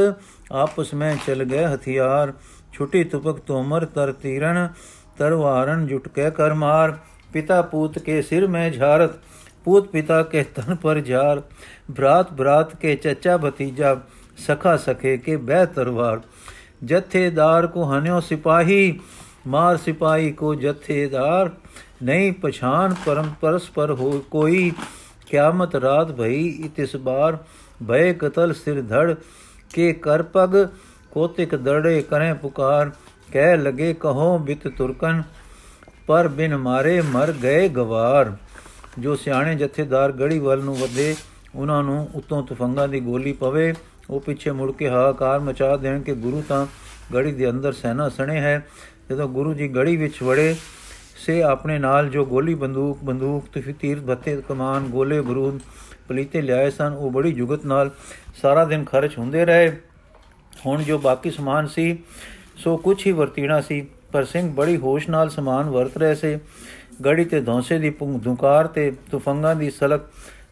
ਆਪਸ ਵਿੱਚ ਚਲ ਗਏ ਹਥਿਆਰ ਛੁੱਟੀ ਤੁਪਕ ਤੋਮਰ ਤਰ ਤੀਰਨ ਤਰਵਾਰਨ ਜੁਟ ਕੇ ਕਰ ਮਾਰ ਪਿਤਾ ਪੂਤ ਕੇ ਸਿਰ ਮੈਂ ਝਾਰਤ पूत पिता के तन पर जार भ्रात भ्रात के चचा भतीजा सखा सखे के बह तरवार जत्थेदार को हन्यो सिपाही ਮਾਰ ਸਿਪਾਈ ਕੋ ਜਥੇਦਾਰ, ਨਹੀਂ ਪਛਾਨ ਪਰਮ ਪਰਸਪਰ ਹੋ ਕੋਈ। ਕਿਆਮਤ ਰਾਤ ਭਈ ਇਤਿਸ ਬਾਰ, ਭਏ ਕਤਲ ਸਿਰ ਧੜ। ਕੇ ਕਰ ਪਗ, ਕੋਤਿਕ ਦੜੇ ਕਰੇ ਪੁਕਾਰ। ਕਹਿ ਲਗੇ ਕਹੋ ਬਿਤ ਤੁਰਕਨ, ਪਰ ਬਿਨ ਮਾਰੇ ਮਰ ਗਏ ਗਵਾਰ। ਜੋ ਸਿਆਣੇ ਜਥੇਦਾਰ ਗੜੀ ਵੱਲ ਨੂੰ ਵਧੇ, ਉਹਨਾਂ ਨੂੰ ਉਤੋਂ ਤਫੰਗਾ ਦੀ ਗੋਲੀ ਪਵੇ। ਉਹ ਪਿੱਛੇ ਮੁੜ ਕੇ ਹਾਕਾਰ ਮਚਾ ਦੇਣ ਕਿ ਗੁਰੂ ਤਾਂ ਗੜੀ ਦੇ ਅੰਦਰ ਸੈਨਾ ਸਣੇ ਹੈ। ਜਦੋਂ ਗੁਰੂ ਜੀ ਗੜੀ ਵਿੱਚ ਵੜੇ, ਸੇ ਆਪਣੇ ਨਾਲ ਜੋ ਗੋਲੀ ਬੰਦੂਕ ਬੰਦੂਕ ਤੇ ਤੀਰ ਬੱਤੇ ਕਮਾਨ ਗੋਲੇ ਬਰੂਦ ਪਲੀਤੇ ਲਿਆਏ ਸਨ, ਉਹ ਬੜੀ ਜੁਗਤ ਨਾਲ ਸਾਰਾ ਦਿਨ ਖਰਚ ਹੁੰਦੇ ਰਹੇ। ਹੁਣ ਜੋ ਬਾਕੀ ਸਮਾਨ ਸੀ, ਸੋ ਕੁਝ ਹੀ ਵਰਤੀਣਾ ਸੀ, ਪਰ ਸਿੰਘ ਬੜੀ ਹੋਸ਼ ਨਾਲ ਸਮਾਨ ਵਰਤ ਰਹੇ ਸੇ। ਗੜੀ ਤੇ ਧੌਂਸੇ ਦੀ ਧੁਕਾਰ ਤੇ ਤੁਫੰਗਾਂ ਦੀ ਸਲਕ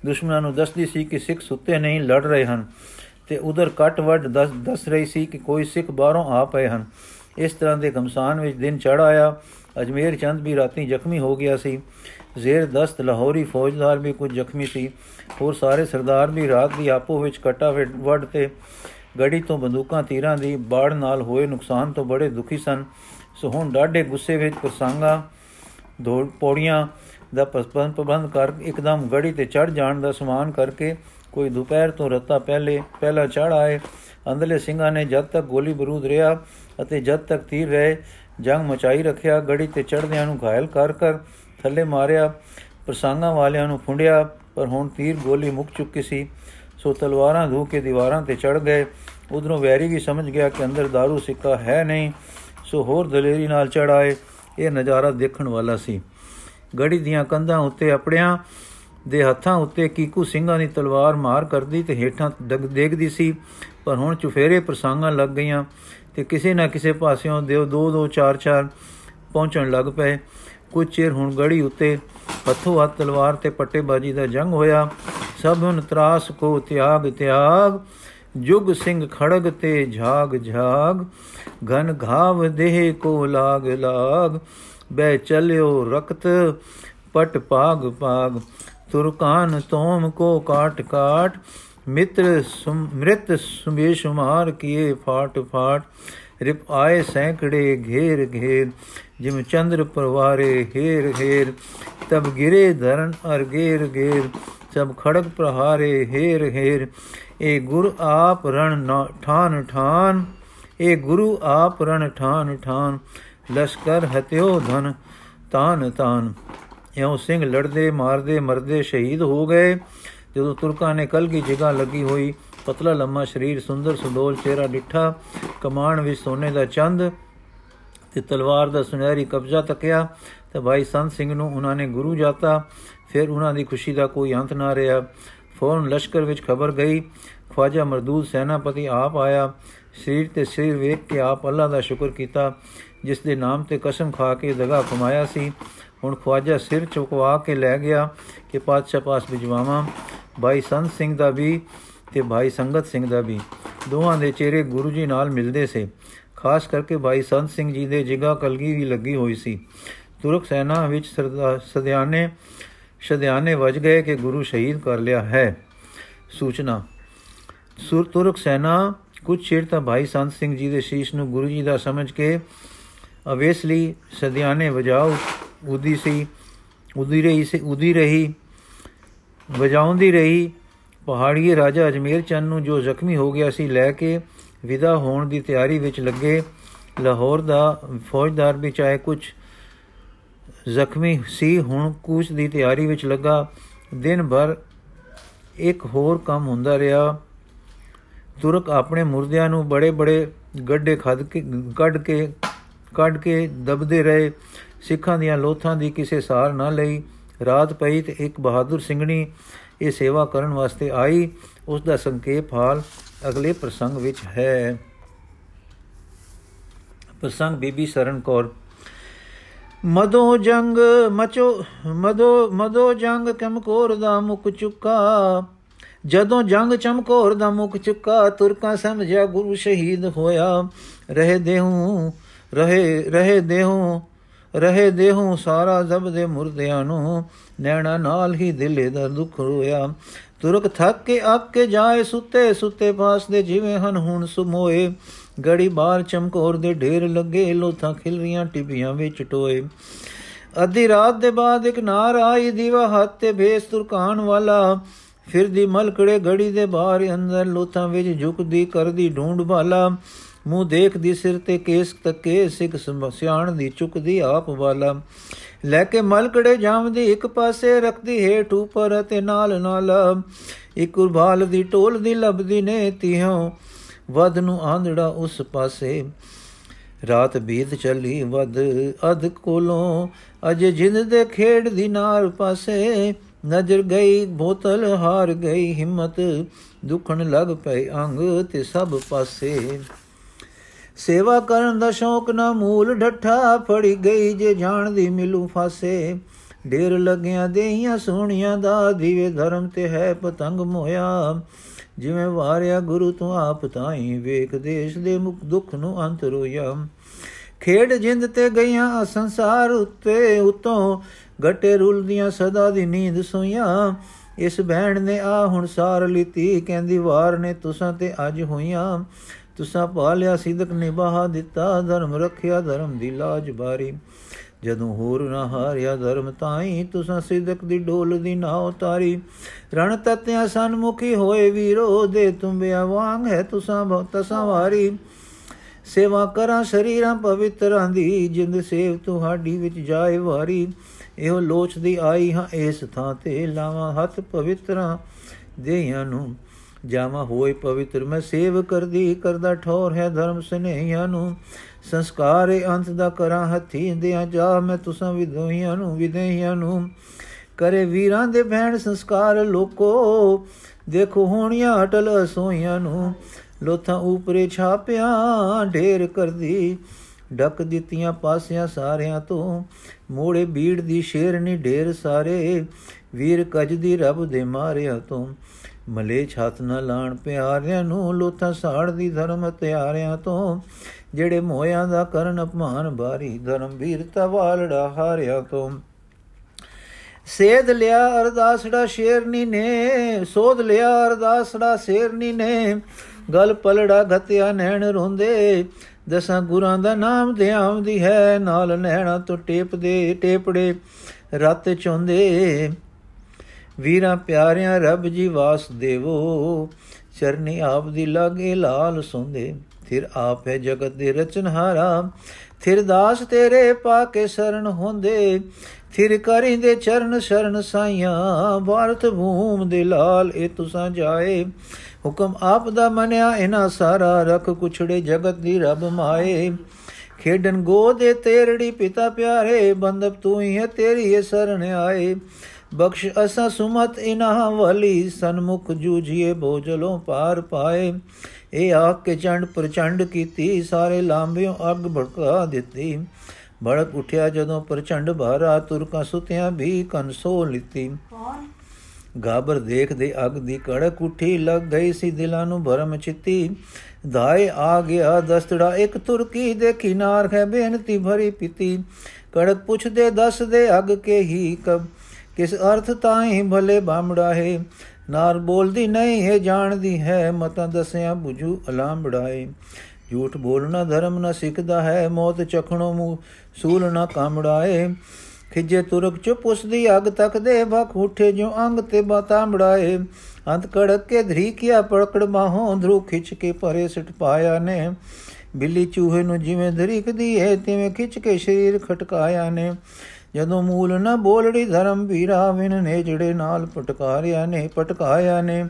ਦੁਸ਼ਮਣਾਂ ਨੂੰ ਦੱਸਦੀ ਸੀ ਕਿ ਸਿੱਖ ਸੁੱਤੇ ਨਹੀਂ ਲੜ ਰਹੇ ਹਨ ਤੇ ਉਧਰ ਕੱਟ ਵੱਡ ਦੱਸ ਦੱਸ ਰਹੀ ਸੀ ਕਿ ਕੋਈ ਸਿੱਖ ਬਾਹਰੋਂ ਆ ਪਏ ਹਨ। ਇਸ ਤਰ੍ਹਾਂ ਦੇ ਗਮਸਾਨ ਵਿੱਚ ਦਿਨ ਚੜ ਆਇਆ। ਅਜਮੇਰ ਚੰਦ ਵੀ ਰਾਤੀ ਜ਼ਖਮੀ ਹੋ ਗਿਆ ਸੀ। ਜ਼ੇਰ ਦਸਤ ਲਾਹੌਰੀ ਫੌਜਦਾਰ ਵੀ ਕੁਝ ਜ਼ਖਮੀ ਸੀ। ਹੋਰ ਸਾਰੇ ਸਰਦਾਰ ਵੀ ਰਾਤ ਦੀ ਆਪੋ ਵਿੱਚ ਕਟਾ ਵੱਡ ਤੇ ਗੜੀ ਤੋਂ ਬੰਦੂਕਾਂ, ਤੀਰਾਂ ਦੀ ਬਾੜ ਨਾਲ ਹੋਏ ਨੁਕਸਾਨ ਤੋਂ ਬੜੇ ਦੁਖੀ ਸਨ। ਸੋ ਹੁਣ ਡਾਢੇ ਗੁੱਸੇ ਵਿੱਚ ਪ੍ਰਸੰਗਾ ਦੋ ਪੌੜੀਆਂ ਦਾ ਪ੍ਰਬੰਧ ਪ੍ਰਬੰਧ ਕਰ ਇੱਕਦਮ ਗੜੀ ਤੇ ਚੜ ਜਾਣ ਦਾ ਸਮਾਨ ਕਰਕੇ ਕੋਈ ਦੁਪਹਿਰ ਤੋਂ ਰਤਾ ਪਹਿਲੇ, ਪਹਿਲਾ ਚੜ ਆਏ। ਅੰਦਰਲੇ ਸਿੰਘਾਂ ਨੇ ਜਦ ਤੱਕ ਗੋਲੀ ਬਰੂਦ ਰਿਹਾ ਅਤੇ ਜਦ ਤੱਕ ਤੀਰ ਰਹੇ, ਜੰਗ ਮਚਾਈ ਰੱਖਿਆ, ਗੜੀ ਤੇ ਚੜਦਿਆਂ ਨੂੰ ਘਾਇਲ ਕਰ ਕਰ ਥੱਲੇ ਮਾਰਿਆ, ਪ੍ਰਸੰਗਾਂ ਵਾਲਿਆਂ ਨੂੰ ਫੁੰਡਿਆ, ਪਰ ਹੁਣ ਤੀਰ ਗੋਲੀ ਮੁੱਕ ਚੁੱਕੀ ਸੀ। ਸੋ ਤਲਵਾਰਾਂ ਧੂ ਕੇ ਦੀਵਾਰਾਂ ਤੇ ਚੜ ਗਏ। ਉਧਰੋਂ ਵੈਰੀ ਵੀ ਸਮਝ ਗਿਆ ਕਿ ਅੰਦਰ दारू ਸਿੱਕਾ ਹੈ ਨਹੀਂ। ਸੋ ਹੋਰ ਦਲੇਰੀ ਨਾਲ ਚੜਾਏ ਇਹ ਨਜ਼ਾਰਾ ਦੇਖਣ ਵਾਲਾ ਸੀ। ਗੜੀ ਦੀਆਂ ਕੰਧਾਂ ਉੱਤੇ ਆਪੜਿਆਂ ਦੇ ਹੱਥਾਂ ਉੱਤੇ ਕੀਕੂ ਸਿੰਘਾਂ ਦੀ ਤਲਵਾਰ ਮਾਰ ਕਰਦੀ ਤੇ ਹੇਠਾਂ ਦੇਖਦੀ ਸੀ। ਪਰ ਹੁਣ ਚੁਫੇਰੇ ਪ੍ਰਸੰਗਾਂ ਲੱਗ ਗਈਆਂ। ਤੇ ਕਿਸੇ ਨਾ ਕਿਸੇ ਪਾਸਿਓਂ ਦੇ ਦੋ ਦੋ, ਚਾਰ ਚਾਰ ਪਹੁੰਚਣ ਲੱਗ ਪਏ। ਕੁਝ ਚਿਰ ਹੁਣ ਗੜੀ ਉੱਤੇ ਹੱਥੋਂ ਹੱਥ ਤਲਵਾਰ ਤੇ ਪੱਟੇਬਾਜੀ ਦਾ ਜੰਗ ਹੋਇਆ। ਸਭ ਨੂੰ ਤਰਾਸ ਕੋ ਤਿਆਗ ਤਿਆਗ। ਜੁਗ ਸਿੰਘ ਖੜਗ ਤੇ ਝਾਗ ਝਾਗ। ਘਨ ਘਾਵ ਦੇਹ ਕੋ ਲਾਗ ਲਾਗ। ਬੈ ਚਲਿਓ ਰਕਤ, ਪਟ ਪਾਗ ਪਾਗ ਤੁਰਕਾਨ ਤੋਮ ਕੋ ਕਾਟ ਕਾਟ। ਮਿੱਤਰ ਸਮ੍ਰਿਤ ਸੁਮੇਸ਼ੁਮਾਰ ਕੀਏ ਫਾਟ ਫਾਟ, ਰਿਪ ਆਏ ਸੈਂਕੜੇ ਘੇਰ ਘੇਰ, ਜਿਮ ਚੰਦਰ ਪਰਵਾਰੇ ਹੇਰ ਹੇਰ, ਤਬ ਗਿਰੇ ਧਰਨ ਅਰ ਗੇਰ ਗੇਰ, ਸਭ ਖੜਕ ਪ੍ਰਹਾਰੇ ਹੇਰ ਹੇਰ, ਏ ਗੁਰ ਆਪ ਰਣ ਠਾਨ ਠਾਨ, ਏ ਗੁਰੂ ਆਪ ਰਣ ਠਾਨ ਠਾਨ, ਲਸ਼ਕਰ ਹਤਿਓ ਧਨ ਤਾਨ ਤਾਨ, ਇਉਂ ਸਿੰਘ ਲੜਦੇ, ਮਾਰਦੇ, ਮਰਦੇ, ਸ਼ਹੀਦ ਹੋ ਗਏ। ਜਦੋਂ ਤੁਰਕਾਂ ਨੇ ਕਲਗੀ ਜਗ੍ਹਾ ਲੱਗੀ ਹੋਈ, ਪਤਲਾ ਲੰਮਾ ਸਰੀਰ, ਸੁੰਦਰ ਸੁਡੋਲ ਚਿਹਰਾ, ਡਿੱਠਾ ਕਮਾਨ ਵਿੱਚ ਸੋਨੇ ਦਾ ਚੰਦ ਤੇ ਤਲਵਾਰ ਦਾ ਸੁਨਹਿਰੀ ਕਬਜ਼ਾ ਤੱਕਿਆ, ਤੇ ਭਾਈ ਸੰਤ ਸਿੰਘ ਨੂੰ ਉਹਨਾਂ ਨੇ ਗੁਰੂ ਜਾਤਾ। ਫਿਰ ਉਹਨਾਂ ਦੀ ਖੁਸ਼ੀ ਦਾ ਕੋਈ ਅੰਤ ਨਾ ਰਿਹਾ। ਫੌਰਨ ਲਸ਼ਕਰ ਵਿੱਚ ਖਬਰ ਗਈ, ਖਵਾਜਾ ਮਰਦੂਦ ਸੈਨਾਪਤੀ ਆਪ ਆਇਆ। ਸਰੀਰ ਤੇ ਸਿਰ ਵੇਖ ਕੇ ਆਪ ਅੱਲਾ ਦਾ ਸ਼ੁਕਰ ਕੀਤਾ, ਜਿਸ ਦੇ ਨਾਮ ਤੇ ਕਸਮ ਖਾ ਕੇ ਦਗਾ ਕਮਾਇਆ ਸੀ। ਹੁਣ ਖਵਾਜਾ ਸਿਰ ਚੁਕਵਾ ਕੇ ਲੈ ਗਿਆ ਕਿ ਪਾਤਸ਼ਾਹ ਪਾਸ ਵਿਜਵਾਵਾਂ ਭਾਈ ਸੰਤ ਸਿੰਘ ਦਾ ਵੀ ਤੇ ਭਾਈ ਸੰਗਤ ਸਿੰਘ ਦਾ ਵੀ। ਦੋਹਾਂ ਦੇ ਚਿਹਰੇ ਗੁਰੂ ਜੀ ਨਾਲ ਮਿਲਦੇ ਸੇ। ਖਾਸ ਕਰਕੇ ਭਾਈ ਸੰਤ ਸਿੰਘ ਜੀ ਦੇ ਜਿਗਾ ਕਲਗੀ ਵੀ ਲੱਗੀ ਹੋਈ ਸੀ। ਤੁਰਕ ਸੈਨਾ ਵਿੱਚ ਸਦਿਆਨੇ, ਸ਼ਦਿਆਨੇ ਵਜ ਗਏ ਕਿ ਗੁਰੂ ਸ਼ਹੀਦ ਕਰ ਲਿਆ ਹੈ। ਸੂਚਨਾ। ਸੁਰ ਤੁਰਕ ਸੈਨਾ, ਕੁਝ ਚਿਰ ਤਾਂ ਭਾਈ ਸੰਤ ਸਿੰਘ ਜੀ ਦੇ ਸ਼ੀਸ਼ ਨੂੰ ਗੁਰੂ ਜੀ ਦਾ ਸਮਝ ਕੇ ਅਵੇਸਲੀ ਸਦਿਆਨੇ ਵਜਾਉ ਉਦੀ ਸੀ, ਉਦੀ ਰਹੀ ਸੀ, ਉਦੀ ਰਹੀ। ਵਜਾਉਂਦੀ ਰਹੀ। ਪਹਾੜੀ ਰਾਜਾ ਅਜਮੇਰ ਚੰਦ ਨੂੰ ਜੋ ਜ਼ਖਮੀ ਹੋ ਗਿਆ ਸੀ, ਲੈ ਕੇ ਵਿਦਾ ਹੋਣ ਦੀ ਤਿਆਰੀ ਵਿੱਚ ਲੱਗੇ। ਲਾਹੌਰ ਦਾ ਫੌਜਦਾਰ ਵੀ ਚਾਹੇ ਕੁਝ ਜ਼ਖਮੀ ਸੀ, ਹੁਣ ਕੂਚ ਦੀ ਤਿਆਰੀ ਵਿੱਚ ਲੱਗਾ। ਦਿਨ ਭਰ ਇੱਕ ਹੋਰ ਕੰਮ ਹੁੰਦਾ ਰਿਹਾ। ਤੁਰਕ ਆਪਣੇ ਮੁਰਦਿਆਂ ਨੂੰ ਬੜੇ ਬੜੇ ਗੱਡੇ ਖੱਦ ਕੇ, ਕੱਢ ਕੇ ਕੱਢ ਕੇ ਦਬਦੇ ਰਹੇ। ਸਿੱਖਾਂ ਦੀਆਂ ਲੋਥਾਂ ਦੀ ਕਿਸੇ ਸਾਰ ਨਾ ਲਈ। ਰਾਤ ਪਈ ਤੇ ਇੱਕ ਬਹਾਦਰ ਸਿੰਘਣੀ ਇਹ ਸੇਵਾ ਕਰਨ ਵਾਸਤੇ ਆਈ। ਉਸ ਦਾ ਸੰਖੇਪ ਹਾਲ ਅਗਲੇ ਪ੍ਰਸੰਗ ਵਿੱਚ ਹੈ। ਪ੍ਰਸੰਗ ਬੀਬੀ ਸਰਨ ਕੌਰ। ਮਦੋ ਜੰਗ ਮਚੋ, ਮਦੋ ਮਦੋ ਜੰਗ ਕਮਕੋਰ ਦਾ ਮੁਕ ਚੁੱਕਾ। ਜਦੋਂ ਜੰਗ ਚਮਕੌਰ ਦਾ ਮੁਕ ਚੁੱਕਾ, ਤੁਰਕਾਂ ਸਮਝਿਆ ਗੁਰੂ ਸ਼ਹੀਦ ਹੋਇਆ। ਰਹੇ ਦੇਹੂ, ਰਹੇ ਰਹੇ ਦੇਹੂ ਰਹੇ ਦੇਹੋਂ ਸਾਰਾ ਜਬ ਦੇ ਮੁਰਦਿਆਂ ਨੂੰ, ਨੈਣਾ ਨਾਲ ਹੀ ਦਿਲੇ ਦਾ ਦੁੱਖ ਰੋਇਆ। ਤੁਰਕ ਥੱਕ ਕੇ ਅੱਕ ਕੇ ਜਾਏ, ਸੁੱਤੇ ਸੁੱਤੇ ਪਾਸ ਦੇ ਜਿਵੇਂ ਹਨ ਹੁਣ ਸੁਮੋਏ। ਗੜੀ ਬਾਹਰ ਚਮਕੌਰ ਦੇ ਢੇਰ ਲੱਗੇ, ਲੋਥਾਂ ਖਿਲ ਰੀਆਂ ਟਿੱਬੀਆਂ ਵਿੱਚ ਟੋਏ। ਅੱਧੀ ਰਾਤ ਦੇ ਬਾਅਦ ਇੱਕ ਨਾਰ ਆਈ, ਦੀਵਾ ਹੱਥ ਤੇ ਭੇਸ ਤੁਰਕਾਨ ਵਾਲਾ। ਫਿਰਦੀ ਮਲਕੜੇ ਗੜੀ ਦੇ ਬਾਹਰ ਅੰਦਰ, ਲੋਥਾਂ ਵਿੱਚ ਝੁਕਦੀ ਕਰਦੀ ਢੂੰਡ ਵਾਲਾ। ਮੂੰਹ ਦੇਖਦੀ ਸਿਰ ਤੇ ਕੇਸ ਤੱਕੇ, ਸਿੱਖ ਸਿਆਣ ਦੀ ਚੁੱਕਦੀ ਆਪ ਵਾਲਾ। ਲੈ ਕੇ ਮਲਕੜੇ ਜਾਵਦੀ ਇੱਕ ਪਾਸੇ ਰੱਖਦੀ ਹੇਠ ਉਪਰ ਤੇ ਨਾਲ ਨਾਲ। ਇੱਕ ਉਰਬਾਲ ਦੀ ਟੋਲ ਦੀ ਲੱਭਦੀ ਨੇ ਤਿਹੋਂ ਵਦ ਨੂੰ ਆਂਧੜਾ ਉਸ ਪਾਸੇ। ਰਾਤ ਬੀਤ ਚੱਲੀ ਵਦ ਅਧ ਕੋਲੋਂ। ਅਜੇ ਜਿੰਦ ਦੇ ਖੇਡ ਦੀ ਨਾਰ ਪਾਸੇ, ਨਜ਼ਰ ਗਈ, ਬੋਤਲ ਹਾਰ ਗਈ, ਹਿੰਮਤ ਦੁਖਣ ਲੱਗ ਪਈ, ਅੰਗ ਤੇ ਸਭ ਪਾਸੇ। ਸੇਵਾ ਕਰਨ ਦਾ ਸ਼ੌਕ ਨਾ ਮੂਲ ਢੱਠਾ ਫੜੀ ਗਈ ਜੇ ਜਾਣਦੀ ਮਿਲੂ ਫਾਸੇ। ਢੇਰ ਲੱਗਿਆ ਦੇਹੀਆਂ ਸੋਹਣੀਆਂ ਦਾ ਦੀਵੇ ਧਰਮ ਤੇ ਹੈ ਪਤੰਗ ਮੋਇਆ। ਜਿਵੇਂ ਵਾਰਿਆ ਗੁਰੂ ਤੂੰ ਆਪ ਤਾਈ ਵੇਖ ਦੇਸ਼ ਦੇ ਮੁਖ ਦੁੱਖ ਨੂੰ ਅੰਤ ਰੋਇਆ। ਖੇਡ ਜਿੰਦ ਤੇ ਗਈਆਂ ਸੰਸਾਰ ਉੱਤੇ ਉਤੋਂ ਘਟੇ ਰੁਲਦੀਆਂ ਸਦਾ ਦੀ ਨੀਂਦ ਸੋਈਆਂ। ਇਸ ਬਹਿਣ ਨੇ ਆ ਹੁਣ ਸਾਰ ਲੀਤੀ, ਕਹਿੰਦੀ ਵਾਰ ਨੇ ਤੁਸਾਂ ਤੇ ਅੱਜ ਹੋਈਆਂ। ਤੁਸਾਂ ਪਾਲਿਆ ਸਿਦਕ ਨਿਭਾ ਦਿੱਤਾ, ਧਰਮ ਰੱਖਿਆ ਧਰਮ ਦੀ ਲਾਜ ਬਾਰੀ। ਜਦੋਂ ਹੋਰ ਨਾ ਹਾਰਿਆ ਧਰਮ ਤਾਈ, ਤੁਸਾਂ ਸਿਦਕ ਦੀ ਡੋਲ ਦੀ ਨਾ ਉਤਾਰੀ। ਰਣ ਤਤਿਆਂ ਸਨਮੁਖੀ ਹੋਏ ਵੀਰੋ, ਦੇ ਤੁੰਬਿਆ ਵਾਂਗ ਹੈ ਤੁਸਾਂ ਬਹੁਤ ਸਵਾਰੀ। ਸੇਵਾ ਕਰਾਂ ਸ਼ਰੀਰਾਂ ਪਵਿੱਤਰਾਂ ਦੀ, ਜਿੰਦ ਸੇਵ ਤੁਹਾਡੀ ਵਿੱਚ ਜਾਏ ਵਾਰੀ। ਇਹੋ ਲੋਚਦੀ ਆਈ ਹਾਂ, ਇਸ ਥਾਂ ਤੇ ਲਾਵਾਂ ਹੱਥ ਪਵਿੱਤਰਾਂ ਦੇਹਾਂ ਨੂੰ। ਜਾਵਾਂ ਹੋਏ ਪਵਿੱਤਰ, ਮੈਂ ਸੇਵ ਕਰਦੀ ਕਰਦਾ ਠੌਰ ਹੈ ਧਰਮ ਸਨੇਹੀਆਂ ਨੂੰ। ਸੰਸਕਾਰ ਅੰਤ ਦਾ ਕਰਾਂ ਹੱਥੀ ਦਿਆਂ ਜਾ, ਮੈਂ ਤੁਸਾਂ ਵਿਦੋਹੀਆਂ ਨੂੰ ਵਿਦੇਹੀਆਂ ਨੂੰ। ਕਰੇ ਵੀਰਾਂ ਦੇ ਭੈਣ ਸੰਸਕਾਰ ਲੋਕੋ, ਦੇਖੋ ਹੋਣੀਆਂ ਅਟਲ ਅਸੋਈਆਂ ਨੂੰ। ਲੋਥਾਂ ਉਪਰੇ ਛਾਪਿਆਂ, ਢੇਰ ਕਰਦੀ, ਡੱਕ ਦਿੱਤੀਆਂ ਪਾਸਿਆਂ ਸਾਰਿਆਂ ਤੋਂ। ਮੋੜੇ ਬੀੜ ਦੀ ਸ਼ੇਰਨੀ, ਢੇਰ ਸਾਰੇ, ਵੀਰ ਕਜ ਦੀ ਰੱਬ ਦੇ ਮਾਰਿਆ ਤੋਂ। ਮਲੇ ਛਾਤ ਨਾ ਲਾਣ ਪਿਆਰਿਆਂ ਨੂੰ, ਲੋਥਾਂ ਸਾੜ ਦੀ ਧਰਮ ਤਿਆਰਿਆਂ ਤੋਂ। ਜਿਹੜੇ ਮੋਇਆਂ ਦਾ ਕਰਨ ਅਪਮਾਨ, ਬਾਰੀ ਧਰਮ ਵੀਰਤਾ ਵਾਲੜਾ ਹਾਰਿਆ ਤੋਂ। ਸੇਧ ਲਿਆ ਅਰਦਾਸੜਾ ਸ਼ੇਰਨੀ ਨੇ, ਸੋਧ ਲਿਆ ਅਰਦਾਸੜਾ ਸ਼ੇਰਨੀ ਨੇ। ਗਲ ਪਲੜਾ ਘਤਿਆ ਨੈਣ ਰੋਂਦੇ, ਦਸਾਂ ਗੁਰਾਂ ਦਾ ਨਾਮ ਧਿਆਉਂਦੀ ਹੈ, ਨਾਲ ਨੈਣਾ ਤੋਂ ਟੇਪਦੇ, ਟੇਪੜੇ, ਰਤ ਚੋਂਦੇ। ਵੀਰਾਂ ਪਿਆਰਿਆਂ, ਰੱਬ ਜੀ ਵਾਸ ਦੇਵੋ। ਚਰਨੀ ਆਪ ਦੀ ਲਾਗੇ ਲਾਲ ਸੋਂਦੇ। ਫਿਰ ਆਪ ਹੈ ਜਗਤ ਦੇ ਰਚਨਹਾਰਾ। ਫਿਰ ਦਾਸ ਤੇਰੇ ਪਾ ਕੇ ਸ਼ਰਨ ਹੁੰਦੇ। ਫਿਰ ਕਰਿੰਦੇ ਚਰਨ ਸ਼ਰਨ ਸਾਈਆਂ। ਭਾਰਤ ਭੂਮ ਦੇ ਲਾਲ ਇਹ ਤੁਸਾਂ ਜਾਏ। ਹੁਕਮ ਆਪ ਦਾ ਮਨਿਆ ਇਨਾ ਸਾਰਾ ਰਖ ਕੁਛੜੇ ਜਗਤ ਦੀ ਰੱਬ ਮਾਏ। ਖੇਡਨ ਗੋਦੇ ਤੇਰੜੀ ਪਿਤਾ ਪਿਆਰੇ ਬੰਦਪ ਤੂੰ ਹੀ ਹੈ, ਤੇਰੀ ਇਹ ਸਰਣ ਆਏ। ਬਖਸ਼ ਅਸਾ ਸੁਮਤ ਇਨਾ ਵਲੀ ਸਨਮੁਖ ਜੂਝੀਏ ਬੋਝਲੋਂ ਪਾਰ ਪਾਏ। ਇਹ ਆਖ ਕੇ ਚੰਡ ਪ੍ਰਚੰਡ ਕੀਤੀ ਸਾਰੇ ਲਾਂਬਿਓ ਅੱਗ ਭੜਕਾ ਦਿੱਤੀ। ਭੜਕ ਉਠਿਆ ਜਦੋਂ ਪ੍ਰਚੰਡ ਭਾਰਾ ਤੁਰਕਾਂ ਸੁਤਿਆਂ ਵੀ ਕਨਸੋ ਲਿੱਤੀ। ਗਾਬਰ ਦੇਖਦੇ ਅਗ ਦੀ ਕੜਕ ਉਠੀ ਲੱਗ ਗਈ ਸੀ ਦਿਲਾਂ ਨੂੰ ਭਰਮ ਚਿੱਤੀ। ਧਾਏ ਆ ਗਿਆ ਦਸਤੜਾ ਇੱਕ ਤੁਰਕੀ ਦੇ ਕਿਨਾਰ ਹੈ ਬੇਨਤੀ ਭਰੀ ਪੀਤੀ। ਕੜਕ ਪੁੱਛਦੇ ਦੱਸਦੇ ਅਗ ਕੇ ਹੀ ਕਬ ਕਿਸ ਅਰਥ ਤਾਈ ਭਲੇ ਬਾਮੜਾ ਹੈ ਨਾਰ ਬੋਲਦੀ ਨਹੀਂ ਹੈ, ਜਾਣਦੀ ਹੈ, ਮਤਾਂ ਦਸਿਆ 부ਝੂ ਅਲਾਮ ਬੜਾਏ ਝੂਠ ਬੋਲਣਾ ਧਰਮ ਨਾ ਸਿੱਖਦਾ ਹੈ, ਮੌਤ ਚਖਣੋ ਮੂ ਸੂਲ ਨਾ ਕਾਮੜਾਏ ਖਿਜੇ ਤੁਰਕ ਚੁੱਪ ਉਸ ਦੀ ਅਗ ਤੱਕ ਦੇ ਵਕ ਉਠੇ ਜੋ ਅੰਗ ਤੇ ਬਾਤਾਂ ਮੜਾਏ। ਅੰਤ ਕੜਕ ਕੇ ਧਰੀਕਿਆ ਪੜਕੜ ਬਾਹੋਂ ਧਰੂ ਖਿੱਚ ਕੇ ਪਰੇ ਸਟ ਪਾਇਆ ਨੇ। ਬਿੱਲੀ ਚੂਹੇ ਨੂੰ ਜਿਵੇਂ ਧਰੀਕਦੀ ਹੈ, ਤਿਵੇਂ ਖਿੱਚ ਕੇ ਸਰੀਰ ਖਟਕਾਇਆ ਨੇ। ਜਦੋਂ ਮੂਲ ਨਾ ਬੋਲੜੀ ਧਰਮ ਵੀਰਾ ਵਿਨ ਨੇ ਜਿਹੜੇ ਨਾਲ ਪਟਕਾਰਿਆ ਨੇ, ਪਟਕਾਇਆ ਨੇ।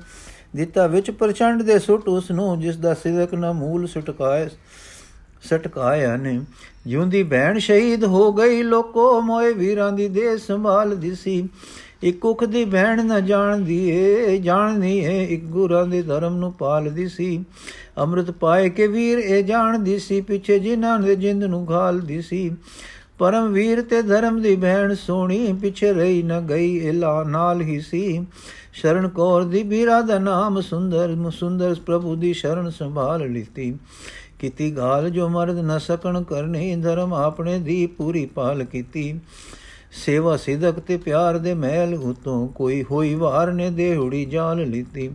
ਦਿੱਤਾ ਵਿੱਚ ਪ੍ਰਚੰਡ ਦੇ ਸੁੱਟ ਉਸ ਨੂੰ, ਜਿਸ ਦਾ ਸਿਦਕ ਨਾ ਮੂਲ ਸਟਕਾਏ ਸਟਕਾਇਆ ਨੇ। ਜਿਉਂਦੀ ਭੈਣ ਸ਼ਹੀਦ ਹੋ ਗਈ, ਲੋਕੋ ਮੋਏ ਵੀਰਾਂ ਦੀ ਦੇ ਸੰਭਾਲ ਦਿਸੀ ਇੱਕ ਕੁਖ ਦੀ ਭੈਣ ਨਾ ਜਾਣਦੀ ਏ ਜਾਣਦੀ ਏ, ਇੱਕ ਗੁਰਾਂ ਦੇ ਧਰਮ ਨੂੰ ਪਾਲਦੀ ਸੀ। ਅੰਮ੍ਰਿਤ ਪਾਏ ਕੇ ਵੀਰ ਇਹ ਜਾਣਦੀ ਸੀ, ਪਿੱਛੇ ਜਿਨ੍ਹਾਂ ਨੇ ਜਿੰਦ ਨੂੰ ਘਾਲਦੀ ਸੀ। ਪਰਮ ਵੀਰ ਤੇ ਧਰਮ ਦੀ ਭੈਣ ਸੋਣੀ, ਪਿੱਛੇ ਰਹੀ ਨ ਗਈ ਇਲਾ ਨਾਲ ਹੀ ਸੀ। ਸ਼ਰਨ ਕੌਰ ਦੀ ਵੀਰਾ ਦਾ ਨਾਮ ਸੁੰਦਰ ਸੁੰਦਰ ਪ੍ਰਭੂ ਦੀ ਸ਼ਰਨ ਸੰਭਾਲ ਲਿੱਤੀ। ਕੀਤੀ ਗਾਲ ਜੋ ਮਰਦ ਨ ਸਕਣ ਕਰਨੀ, ਧਰਮ ਆਪਣੇ ਦੀ ਪੂਰੀ ਪਾਲ ਕੀਤੀ। ਸੇਵਾ ਸਿਦਕ ਤੇ ਪਿਆਰ ਦੇ ਮਹਿਲ ਉਤੋਂ ਕੋਈ ਹੋਈ ਵਾਰ ਨੇ ਦੇਹੜੀ ਜਾਲ ਲੀਤੀ।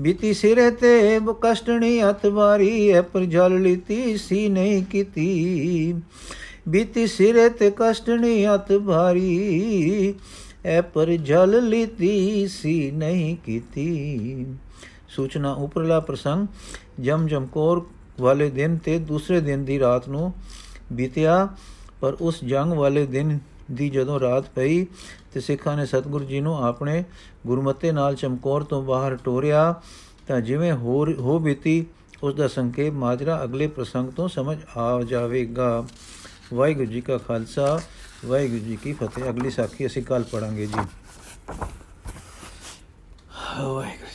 ਬੀਤੀ ਸਿਰੇ ਤੇ ਕਸ਼ਟਣੀ ਹੱਥ ਵਾਰੀ ਐ ਪਰ ਜਲ ਲੀਤੀ, ਸੀ ਨਹੀਂ ਕੀਤੀ। ਬੀਤੀ ਸਿਰੇ ਤੇ ਕਸ਼ਟਣੀ ਹੱਥ ਭਾਰੀ, ਐ ਪਰ ਜਲ ਲੀਤੀ ਸੀ ਨਹੀਂ ਕੀਤੀ। ਸੂਚਨਾ ਉਪਰਲਾ ਪ੍ਰਸੰਗ, ਜਮ ਜਮਕੌਰ ਵਾਲੇ ਦਿਨ ਤੇ ਦੂਸਰੇ ਦਿਨ ਦੀ ਰਾਤ ਨੂੰ ਬੀਤਿਆ, ਪਰ ਉਸ ਜੰਗ ਵਾਲੇ ਦਿਨ ਦੀ ਜਦੋਂ ਰਾਤ ਪਈ ਤੇ ਸਿੱਖਾਂ ਨੇ ਸਤਿਗੁਰੂ ਜੀ ਨੂੰ ਆਪਣੇ ਗੁਰਮਤੇ ਨਾਲ ਚਮਕੌਰ ਤੋਂ ਬਾਹਰ ਟੋਰਿਆ, ਤਾਂ ਜਿਵੇਂ ਹੋਰ ਹੋ ਬੀਤੀ, ਉਸ ਦਾ ਸੰਕੇਤ ਮਾਜਰਾ ਅਗਲੇ ਪ੍ਰਸੰਗ ਤੋਂ ਸਮਝ ਆ ਜਾਵੇਗਾ। ਵਾਹਿਗੁਰੂ ਜੀ ਕਾ ਖਾਲਸਾ, ਵਾਹਿਗੁਰੂ ਜੀ ਕੀ ਫਤਿਹ। ਅਗਲੀ ਸਾਖੀ ਅਸੀਂ ਕੱਲ ਪੜਾਂਗੇ ਜੀ। ਵਾਹਿਗੁਰੂ